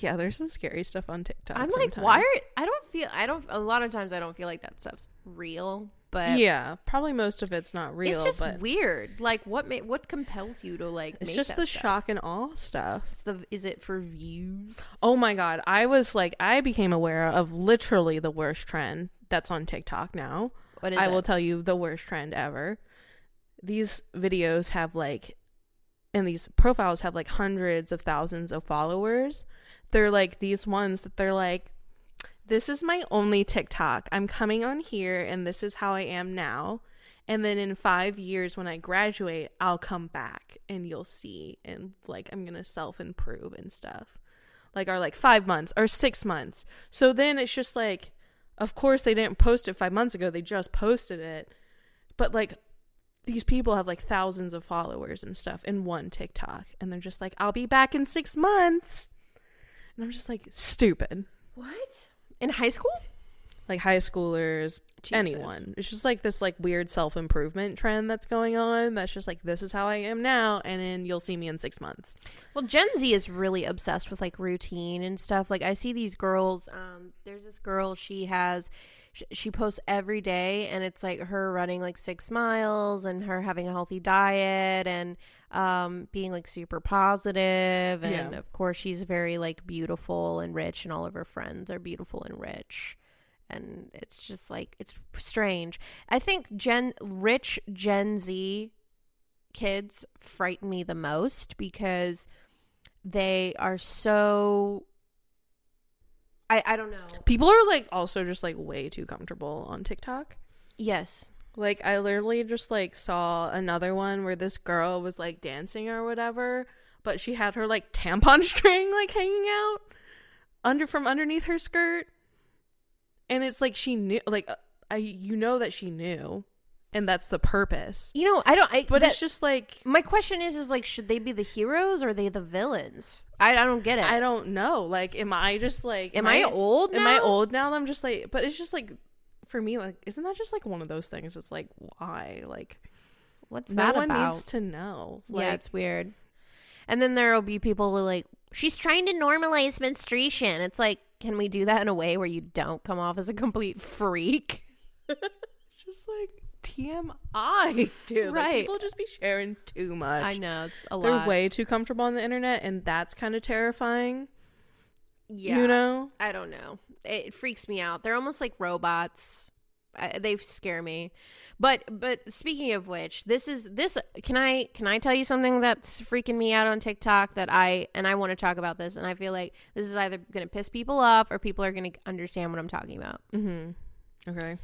yeah, there's some scary stuff on TikTok. I'm like, why are I don't feel I don't a lot of times I don't feel like that stuff's real, but Yeah, probably most of it's not real, it's just but weird. Like what ma- what compels you to like it's just the stuff? shock and awe stuff. It's the is it for views? Oh my god, I was like I became aware of literally the worst trend that's on TikTok now. What is I it? will tell you the worst trend ever. These videos have like and these profiles have like hundreds of thousands of followers. They're like these ones that they're like this is my only TikTok. I'm coming on here and this is how I am now. And then in 5 years when I graduate, I'll come back and you'll see and like I'm going to self-improve and stuff. Like are like 5 months or 6 months. So then it's just like of course they didn't post it 5 months ago. They just posted it. But like these people have like thousands of followers and stuff in one TikTok and they're just like I'll be back in 6 months. And I'm just like stupid. What? In high school? Like high schoolers, Jesus. anyone. It's just like this like weird self-improvement trend that's going on. That's just like this is how I am now and then you'll see me in 6 months. Well, Gen Z is really obsessed with like routine and stuff. Like I see these girls. Um, there's this girl. She has, sh- she posts every day, and it's like her running like six miles and her having a healthy diet and um being like super positive. And Yeah. of course, she's very like beautiful and rich, and all of her friends are beautiful and rich. And it's just like it's strange. I think Gen rich Gen Z kids frighten me the most because they are so I I don't know. People are like also just like way too comfortable on TikTok. Yes. Like I literally just like saw another one where this girl was like dancing or whatever, but she had her like tampon [laughs] string like hanging out under from underneath her skirt. And it's like she knew like uh, I you know that she knew and that's the purpose. You know, I don't I But that- it's just like my question is is like should they be the heroes or are they the villains? I I don't get it. I don't know. Like am I just like Am I old Am I old now? I'm just like but it's just like for me like isn't that just like one of those things? It's like why? Like what's no that one about? needs to know. yeah, Like, it's weird. And then there'll be people who are like, she's trying to normalize menstruation. It's like, can we do that in a way where you don't come off as a complete freak? [laughs] just like TMI, dude. Like, Right. people just be sharing too much. I know it's a lot. They're way too comfortable on the internet, and that's kind of terrifying. yeah, You know? I don't know. It freaks me out. They're almost like robots. I, they scare me. But but speaking of which, this is this. Can I can I tell you something that's freaking me out on TikTok that I and I want to talk about this and I feel like this is either going to piss people off or people are going to understand what I'm talking about. Mm-hmm. Okay.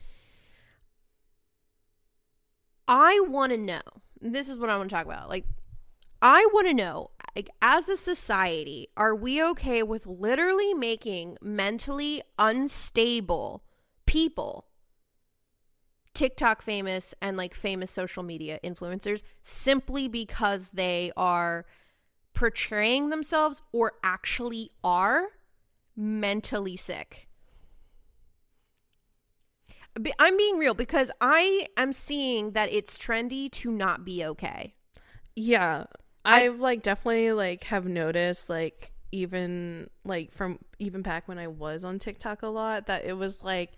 I want to know. This is what I want to talk about. Like, I want to know, like, as a society, are we okay with literally making mentally unstable people TikTok famous and like famous social media influencers simply because they are portraying themselves or actually are mentally sick? I'm being real because I am seeing that it's trendy to not be okay. Yeah. I've like definitely like have noticed like even like from even back when I was on TikTok a lot that it was like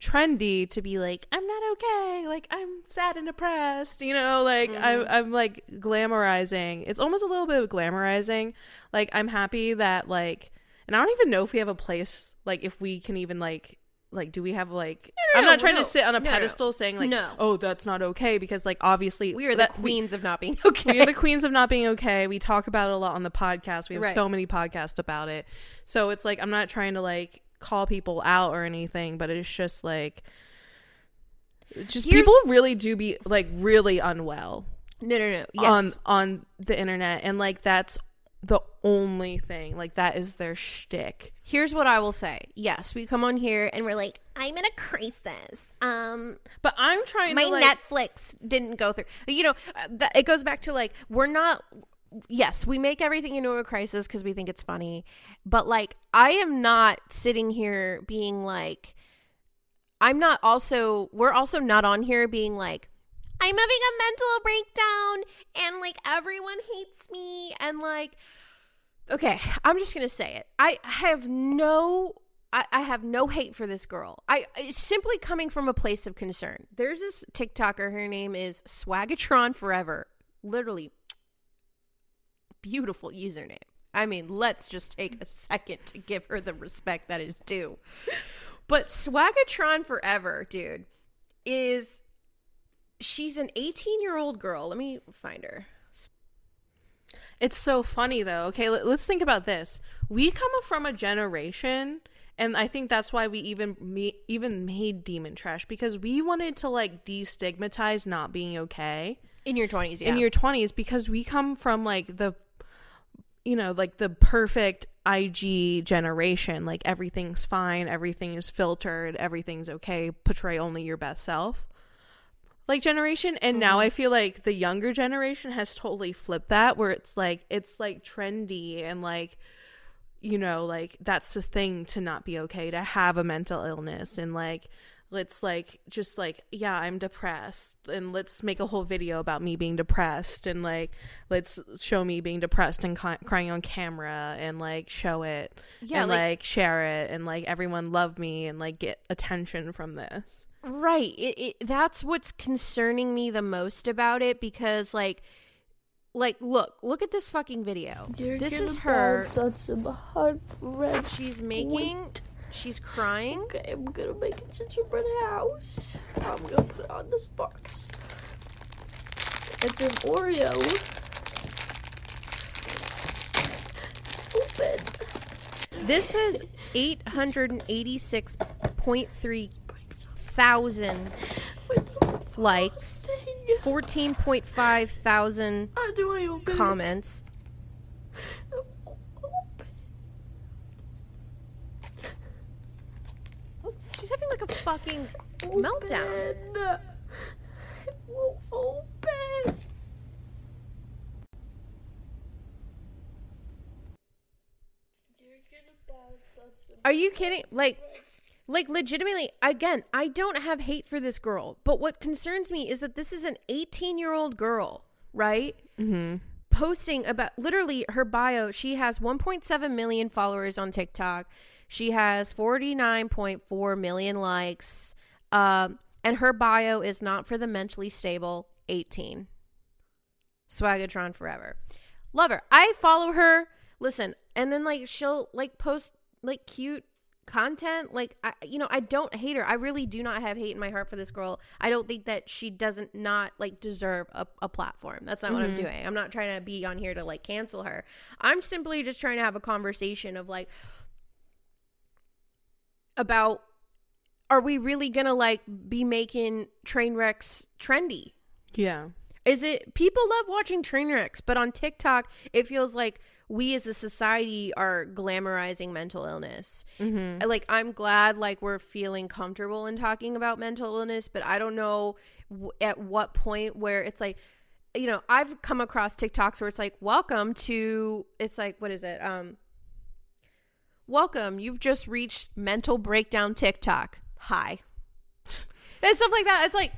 trendy to be like I'm not okay like I'm sad and depressed you know like I'm mm-hmm. I'm like glamorizing it's almost a little bit of glamorizing like I'm happy that like and I don't even know if we have a place like if we can even like like do we have like no, I'm not no, trying no. to sit on a No, no. pedestal saying like No. oh that's not okay because like obviously We are the that- we- queens of not being [laughs] okay. we are the queens of not being okay. We talk about it a lot on the podcast. We have Right. so many podcasts about it. So it's like I'm not trying to like call people out or anything, but it's just like just Here's- people really do be like really unwell no, no, no. Yes. on on the internet and like that's the only thing. Like that is their shtick. Here's what I will say. Yes, we come on here and we're like, I'm in a crisis. Um, But I'm trying my to like Netflix didn't go through. You know, uh, that, it goes back to like we're not. Yes, we make everything into a crisis because we think it's funny, but like I am not sitting here being like, I'm not also. We're also not on here being like. I'm having a mental breakdown and like everyone hates me and like okay, I'm just gonna say it. I have no I, have no hate for this girl. I simply coming from a place of concern. There's this TikToker, her name is Swagatron Forever. Literally beautiful username. I mean, let's just take a second to give her the respect that is due. But Swagatron Forever, dude, is she's an 18 year old girl. Let me find her. It's so funny though. Okay, let, us think about this. We come from a generation and I think that's why we even me, even made Demon Trash because we wanted to like destigmatize not being okay In your 20s, yeah. in your 20s because we come from like the you know, like the perfect IG generation. Like everything's fine, everything is filtered, everything's okay. Portray only your best self. Like generation and now mm-hmm. I feel like the younger generation has totally flipped that where it's like it's like trendy and like you know, like that's the thing to not be okay to have a mental illness and like let's like just like yeah i'm depressed and let's make a whole video about me being depressed and like let's show me being depressed and cry- crying on camera and like show it Yeah, and like- like, share it and like everyone love me and like get attention from this Right. It, it that's what's concerning me the most about it because like like look, look at this fucking video. You're this is her. bounce on some hard red. She's making she's crying. Okay, I'm gonna make a gingerbread house. I'm gonna put it on this box. It's an Oreo. Open. This is 886.3 thousand likes, 14.5 thousand How do I open it? comments. Oh, Open. She's having like a fucking meltdown. It won't open. You're gonna bounce on some Are you kidding? Like like legitimately again i don't have hate for this girl but what concerns me is that this is an 18 year old girl right mm-hmm. posting about literally her bio she has 1.7 million followers on tiktok she has 49.4 million likes um, and her bio is not for the mentally stable 18 swagatron forever. Love her. I follow her. Listen and then like she'll like post like cute content. Like I, you know i don't hate her. I really do not have hate in my heart for this girl. I don't think that she doesn't not like deserve a, a platform. That's not what i'm doing. I'm not trying to be on here to like cancel her. I'm simply just trying to have a conversation of like about are we really gonna like be making train wrecks trendy Yeah. is it people love watching train wrecks but on tiktok it feels like we as a society are glamorizing mental illness Mm-hmm. like i'm glad like we're feeling comfortable in talking about mental illness but i don't know w- at what point where it's like you know i've come across tiktoks where it's like welcome to it's like what is it um welcome. You've just reached mental breakdown tiktok. Hi. And stuff like that. It's like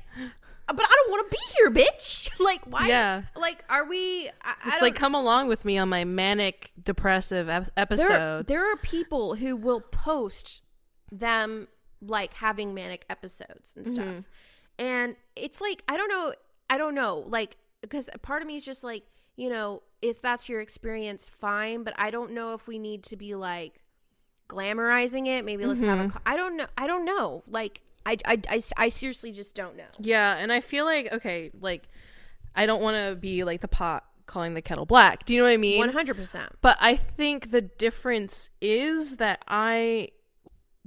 but i don't want to be here bitch. [laughs] Like why? Yeah. like are we I, I It's don't- like come along with me on my manic depressive ep- there, episode. there are people who will post them like having manic episodes and stuff. Mm-hmm. and it's like i don't know i don't know. Like because part of me is just like you know if that's your experience fine. But i don't know if we need to be like glamorizing it maybe let's have Mm-hmm. a co- i don't know i don't know like I, I, I, I seriously just don't know yeah, and I feel like okay, like I don't want to be like the pot calling the kettle black. Do you know what I mean? 100% But I think the difference is that I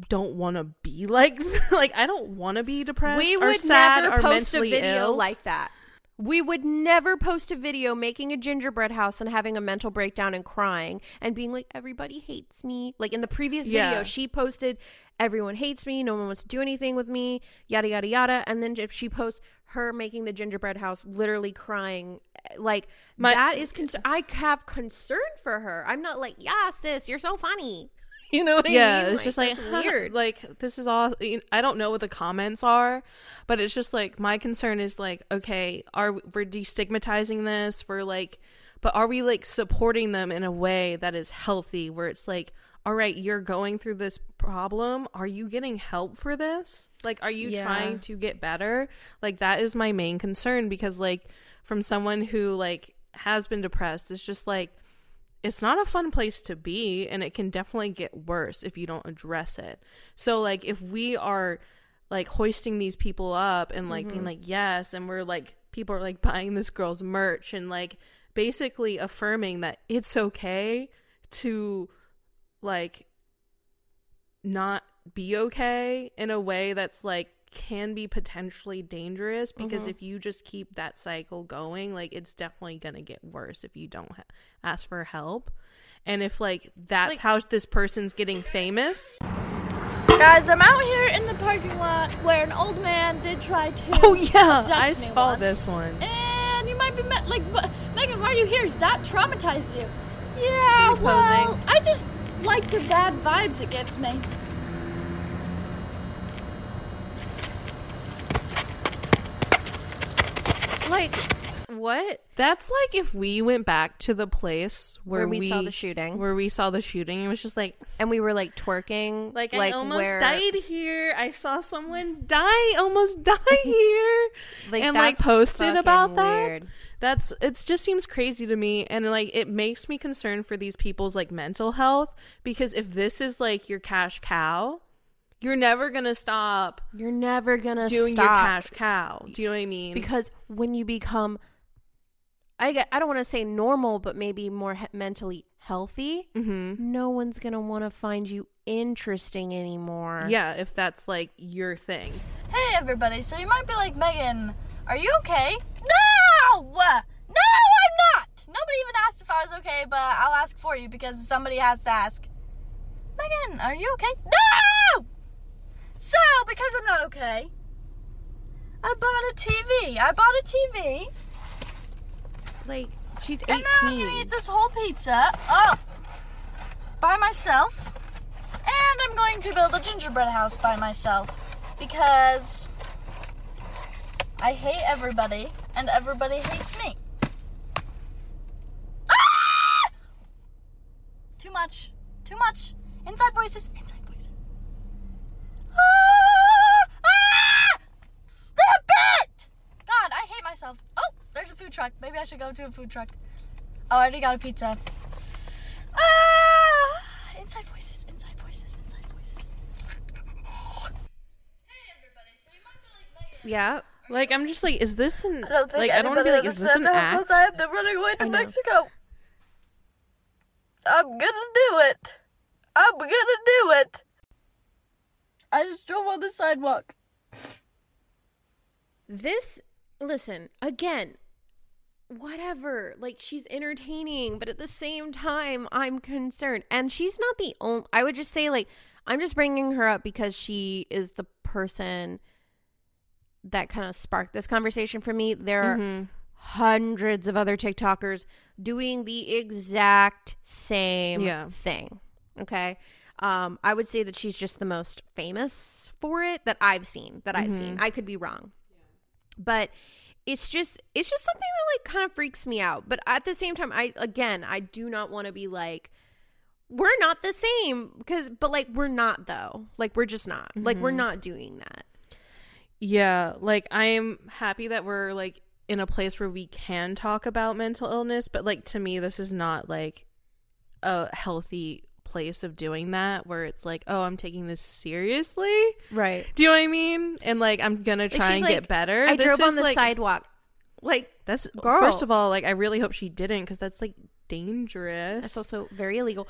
don't want to be like [laughs] like I don't want to be depressed. we or would sad never or post a video ill. like that. We would never post a video making a gingerbread house and having a mental breakdown and crying and being like, everybody hates me. Like in the previous Yeah. video, she posted, everyone hates me, no one wants to do anything with me, yada, yada, yada. And then if she posts her making the gingerbread house, literally crying, eh, like My- that is, con- I have concern for her. I'm not like, yeah, sis, you're so funny. [laughs] You know what I yeah, mean? it's just like weird. Like this is all. I don't know what the comments are, but it's just like my concern is like, okay, are we're destigmatizing this? We're like, but are we like supporting them in a way that is healthy? Where it's like, all right, you're going through this problem. Are you getting help for this? Like, are you Yeah. trying to get better? Like that is my main concern because like from someone who like has been depressed, it's just like it's not a fun place to be and it can definitely get worse if you don't address it. So like if we are like hoisting these people up and like being mm-hmm. like yes and we're like people are like [laughs] buying this girl's merch and like basically affirming that it's okay to like not be okay in a way that's like can be potentially dangerous because mm-hmm. if you just keep that cycle going like it's definitely going to get worse if you don't ha- ask for help and if like that's Like- how this person's getting famous Guys, I'm out here in the parking lot where an old man did try to. [laughs] oh yeah i me saw once. this one And you might be met, like, what, Megan, why are you here? That traumatized you. Yeah, well. I just like the bad vibes it gives me. Like, what? that's like if we went back to the place where, Where we saw the shooting. where we saw the shooting it was just like And we were like twerking. Like, I almost where- died here. I saw someone die, almost [laughs] die here, Like, and like that's posted fucking about that. weird. That's it. Just seems crazy to me, and like it makes me concerned for these people's like mental health because if this is like your cash cow, you're never gonna stop You're never gonna doing stop your cash cow. Do you know what I mean? because when you become, I get, I don't want to say normal, but maybe more he- mentally healthy. hmm No one's gonna want to find you interesting anymore. yeah, if that's like your thing. Hey, everybody. So you might be like, Megan, are you okay? No! No, I'm not! Nobody even asked if I was okay, but I'll ask for you because somebody has to ask. Megan, are you okay? No! So, because I'm not okay, I bought a TV. I bought a TV, like she's 18. and now I'm gonna eat this whole pizza. Oh! By myself. And I'm I'm going to build a gingerbread house by myself because I hate everybody and everybody hates me. Ah! Too much. Too much. Inside voices. Inside food truck. Maybe I should go to a food truck. Oh, I already got a pizza. Ah! Inside voices. Inside voices. Inside voices. Hey, everybody. So you might be like, Megan. Yeah. Like I'm just like, is this an I don't think like I don't want to be like, is this an act? I have to run away to. Mexico. I'm gonna do it. I'm gonna do it. I just drove on the sidewalk. This, listen, again, whatever. Like, she's entertaining, but at the same time, I'm concerned. And she's not the only, I would just say, like, I'm just bringing her up because she is the person that kind of sparked this conversation for me. There are Mhm. hundreds of other TikTokers doing the exact same Yeah. thing. Okay. Um, I would say that she's just the most famous for it that I've seen. That I've seen. I could be wrong, but it's just it's just something that like kind of freaks me out. But at the same time, I again I do not want to be like we're not the same because but like we're not though. Like we're just not. Like we're mm-hmm. not doing that. Yeah, like I'm happy that we're like in a place where we can talk about mental illness, but like to me this is not like a healthy place of doing that where it's like, oh, I'm taking this seriously. Right. Do you know what I mean? And like I'm going to try and like, get better. I This drove on the like, sidewalk. Like That's Girl. first of all, like I really hope she didn't cuz that's like dangerous. That's also very illegal.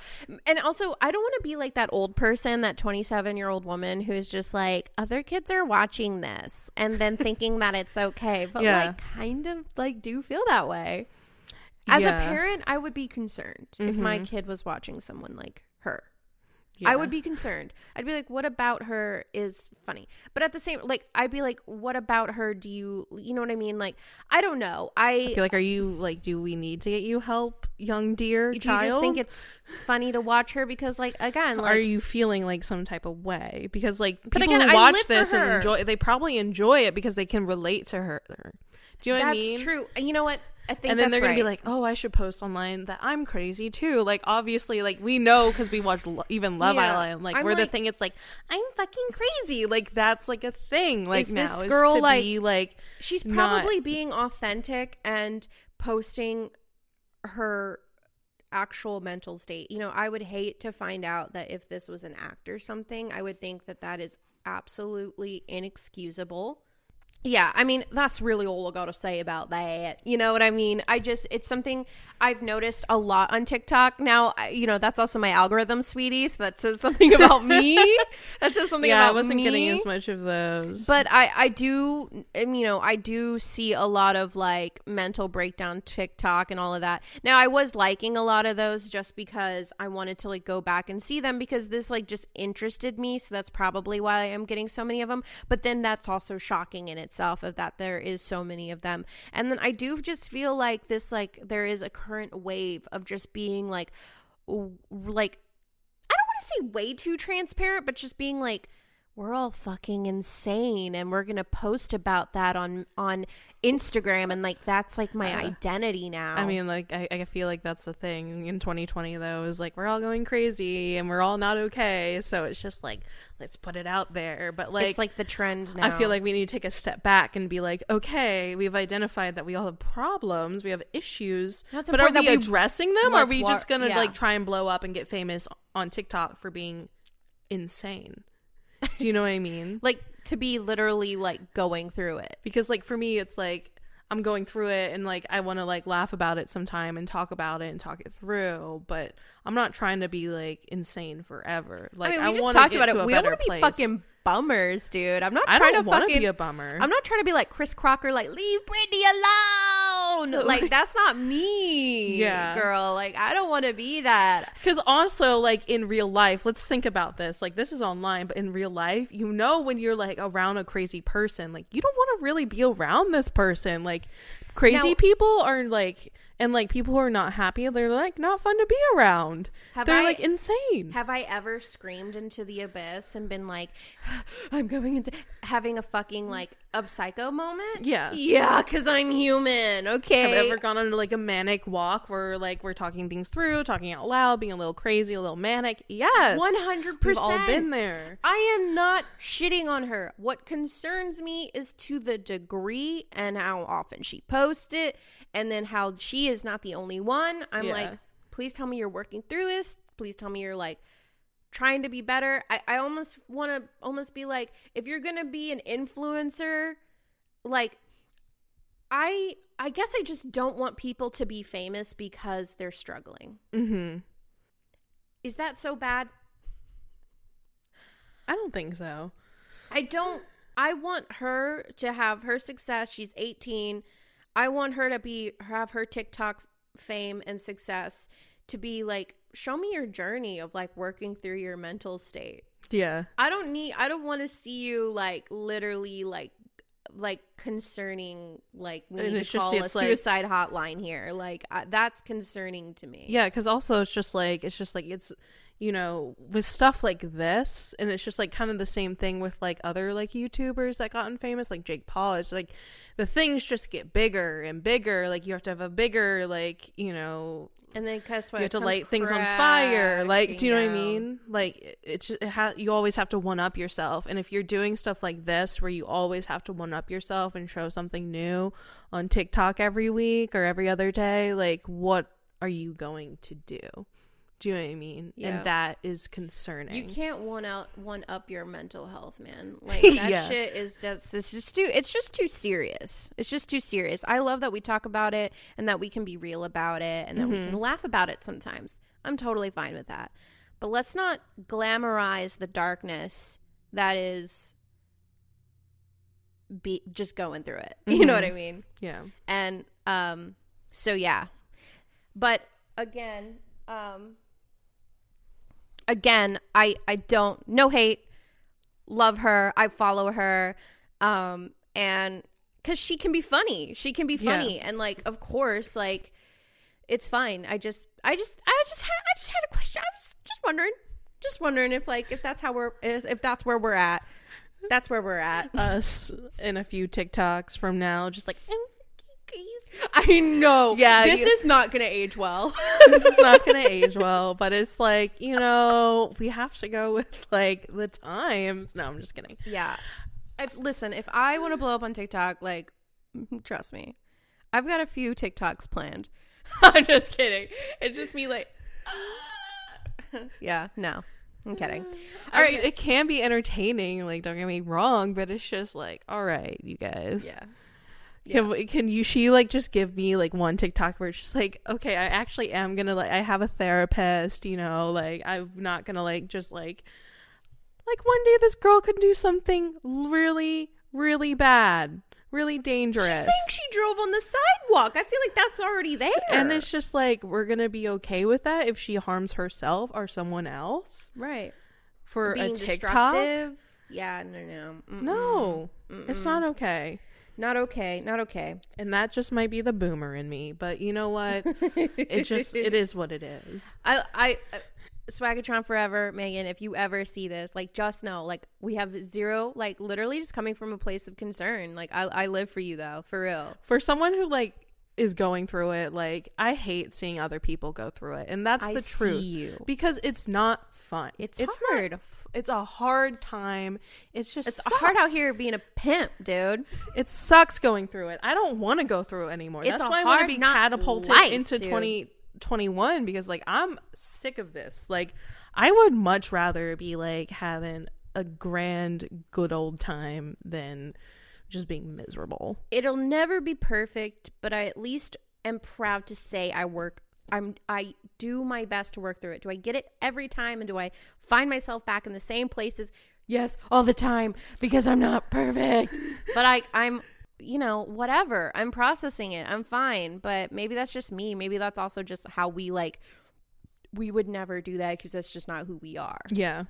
And also, I don't want to be like that old person, that 27 year old woman who's just like, other kids are watching this and then thinking that it's okay. But Yeah. like, kind of like, do feel that way. As Yeah. a parent, I would be concerned if my Mhm. kid was watching someone like her. Yeah. I would be concerned. I'd be like, what about her is funny? But at the same, like, I'd be like, what about her? Do you, you know what I mean? Like, I don't know. I I, feel like are you like do we need to get you help, young dear do child? you just think it's funny to watch her because, like, again, like, are you feeling like some type of way because like people again, who watch this and enjoy they probably enjoy it because they can relate to her do you know what That's i mean true. You know what? I think and then they're gonna be like oh i should post online that i'm crazy too like obviously like we know because we watched Lo- even love Yeah. island like I'm we're the thing it's like i'm fucking crazy like that's like a thing like Is now this is girl, to like- be like she's not- probably being authentic and posting her actual mental state. You know, I would hate to find out that if this was an act or something, I would think that that is absolutely inexcusable. Yeah, I mean, that's really all I got to say about that. You know what I mean? I just, it's something I've noticed a lot on TikTok. Now, I- you know, that's also my algorithm, sweetie. So that says something [laughs] about me. that says something yeah about i wasn't me. getting as much of those But I, I do, you know, I do see a lot of like mental breakdown TikTok and all of that. Now, I was liking a lot of those just because I wanted to like go back and see them because this like just interested me. So that's probably why I'm getting so many of them. But then that's also shocking in itself of that there is so many of them. And then I do just feel like this, like, there is a current wave of just being like, like, I don't want to say way too transparent, but just being like, we're all fucking insane and we're gonna post about that on on Instagram and like that's like my Uh, identity now. I mean, like, I, I feel like that's the thing in 2020, though, is like we're all going crazy and we're all not okay. So it's just like, let's put it out there. But like, it's like the trend now. I feel like we need to take a step back and be like, okay, we've identified that we all have problems, we have issues, but are we addressing them? Or are we wa- just gonna yeah. like try and blow up and get famous on TikTok for being insane? Do you know what I mean? [laughs] like to be literally like going through it. because like for me it's like i'm going through it and like i want to like laugh about it sometime and talk about it and talk it through but i'm not trying to be like insane forever like I i, mean, we just want to talked get about it. We don't want to be fucking bummers, dude. I'm not i trying to fucking to be a bummer I'm not trying to be like Chris Crocker, like leave Britney alone. [laughs] Like that's not me, Yeah. girl. Like I don't want to be that. because also like in real life let's think about this like this is online but in real life you know when you're like around a crazy person like you don't want to really be around this person. Like crazy Now- people are like and like people who are not happy, they're like not fun to be around. Have they're I- like insane. Have I ever screamed into the abyss and been like, [sighs] I'm going into having a fucking mm. like a psycho moment? Yeah. Yeah, because I'm human. Okay. Have you ever gone on like a manic walk where like we're talking things through, talking out loud, being a little crazy, a little manic? Yes. 100%. We've all been there. I am not shitting on her. What concerns me is to the degree and how often she posts it, and then how she is not the only one. I'm Yeah. like, please tell me you're working through this. Please tell me you're like trying to be better. I, I almost want to almost be like, if you're gonna be an influencer, like I I guess I just don't want people to be famous because they're struggling. Mm-hmm. Is that so bad? I don't think so. I don't I want her to have her success. She's 18. I want her to be have her TikTok fame and success to be like show me your journey of like working through your mental state. Yeah. I don't need I don't want to see you like literally like like concerning like we And need to just- call a it's like- suicide hotline here. Like I, that's concerning to me. Yeah, because also it's just like it's just like it's you know with stuff like this, and it's just like kind of the same thing with like other like YouTubers that gotten famous, like Jake Paul. It's like the things just get bigger and bigger. Like you have to have a bigger like you know And then guess what? you have to light things on fire. Like do you know what I mean? Like it's it ha- you always have to one up yourself, and if you're doing stuff like this where you always have to one up yourself and show something new on TikTok every week or every other day, like what are you going to do? Do you know what I mean? Yeah. And that is concerning. You can't one out one up your mental health, man. [laughs] Like that Yeah. shit is just it's just too it's just too serious. It's just too serious. I love that we talk about it and that we can be real about it and that we can laugh about it sometimes. I'm totally fine with that. But let's not glamorize the darkness that is be just going through it. [laughs] You know what I mean? yeah. and um so yeah but again um again i i don't no hate love her i follow her um and because she can be funny she can be Yeah. funny and like of course like it's fine i just i just i just had i just had a question i was just wondering just wondering if like if that's how we're if if that's where we're at that's where we're at Us in a few TikToks from now, just like [laughs] I know. Yeah, This you- is not going to age well. [laughs] this is not going [laughs] to age well, but it's like, you know, we have to go with like the times. No, I'm just kidding. yeah. If, listen, if I want to blow up on TikTok, like, trust me, I've got a few TikToks planned. I'm just kidding. It's just me, like, yeah, no, I'm kidding. All right, it can be entertaining, like don't get me wrong, but it's just like, all right, you guys. Yeah. Can we- can you she like just give me like one TikTok where it's just like, okay, I actually am gonna like I have a therapist, you know, like I'm not gonna like just like like one day this girl could do something really, really bad, really dangerous. She's saying she drove on the sidewalk. I feel like that's already there. and it's just like we're gonna be okay with that if she harms herself or someone else right. for Being a TikTok. Yeah, no, no. Mm-mm. No, it's not okay. Not okay. Not okay. And that just might be the boomer in me, but you know what? it just it is what it is. [laughs] I, I, uh, Swagatron forever, Megan. If you ever see this, like, just know, like, we have zero, like, literally just coming from a place of concern. Like, I, I live for you though, for real. For someone who like is going through it, like I hate seeing other people go through it, and that's I the truth. you. because it's not fun. It's not hard. f- it's a hard time. It's just It's hard out here being a pimp, dude. It sucks going through it. I don't want to go through it anymore. It's That's why I want to be catapulted life, into dude. 2021 because like I'm sick of this. Like I would much rather be like having a grand good old time than just being miserable. It'll never be perfect, but I at least am proud to say I work. I'm I do my best to work through it. Do I get it every time, and do I find myself back in the same places? Yes, all the time because I'm not perfect. [laughs] but I I'm you know whatever. I'm processing it. I'm fine. But maybe that's just me. Maybe that's also just how we like. We would never do that because that's just not who we are. Yeah.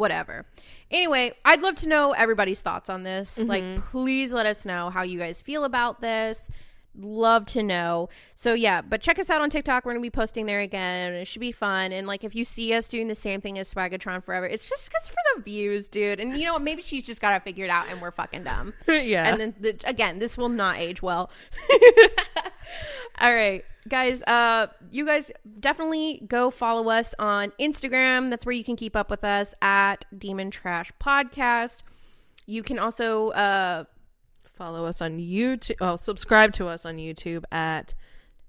Whatever. Anyway, I'd love to know everybody's thoughts on this. Like, mm-hmm. please let us know how you guys feel about this. Love to know. So, yeah, but check us out on TikTok. We're going to be posting there again. It should be fun. And, like, if you see us doing the same thing as Swagatron Forever, it's just because for the views, dude. And, you know, what? maybe she's just got to figure it out and we're fucking dumb. [laughs] yeah. And then, the, again, this will not age well. [laughs] [laughs] All right, guys. Uh, you guys definitely go follow us on Instagram. That's where you can keep up with us at Demon Trash Podcast. You can also uh, Follow us on YouTube. Oh, subscribe to us on YouTube at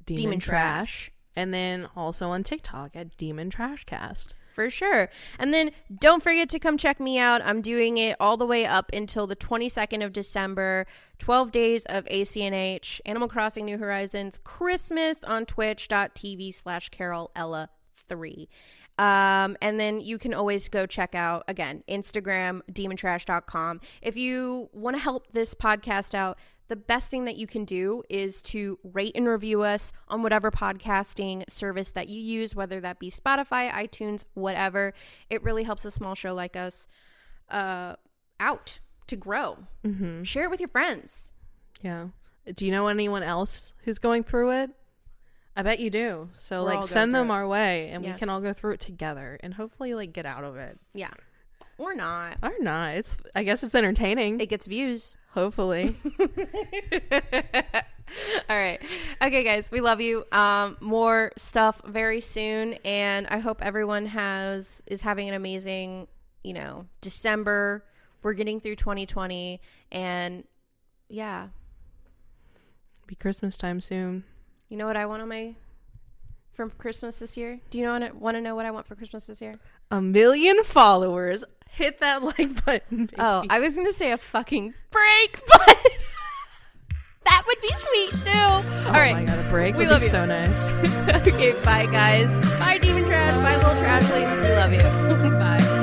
Demon, Demon Trash. And then also on TikTok at Demon Trash Cast. For sure. And then don't forget to come check me out. I'm doing it all the way up until the 22nd of December. 12 days of ACNH, Animal Crossing New Horizons, Christmas on twitch.tv slash Carol Ella 3. Um, and then you can always go check out again Instagram, demontrash.com. If you want to help this podcast out, the best thing that you can do is to rate and review us on whatever podcasting service that you use, whether that be Spotify, iTunes, whatever. It really helps a small show like us uh, out to grow. Mm-hmm. Share it with your friends. Yeah. Do you know anyone else who's going through it? I bet you do. So We're like send them it. our way and Yeah. we can all go through it together and hopefully like get out of it. Yeah. Or not. Or not. It's I guess it's entertaining. It gets views. hopefully. [laughs] [laughs] All right. Okay, guys, we love you. Um, more stuff very soon, and I hope everyone has is having an amazing, you know, December. We're getting through 2020, and yeah, Be Christmas time soon. you know what I want on my from Christmas this year? Do you know want to know what I want for Christmas this year? A million followers. Hit that [laughs] like button. baby. Oh, I was gonna say a fucking break, [laughs] but that would be sweet too. All Oh right. my god, a break We would love be you. so nice. [laughs] okay, bye guys. Bye, Demon Trash. Bye, Little trash Trashlings. We love you. bye.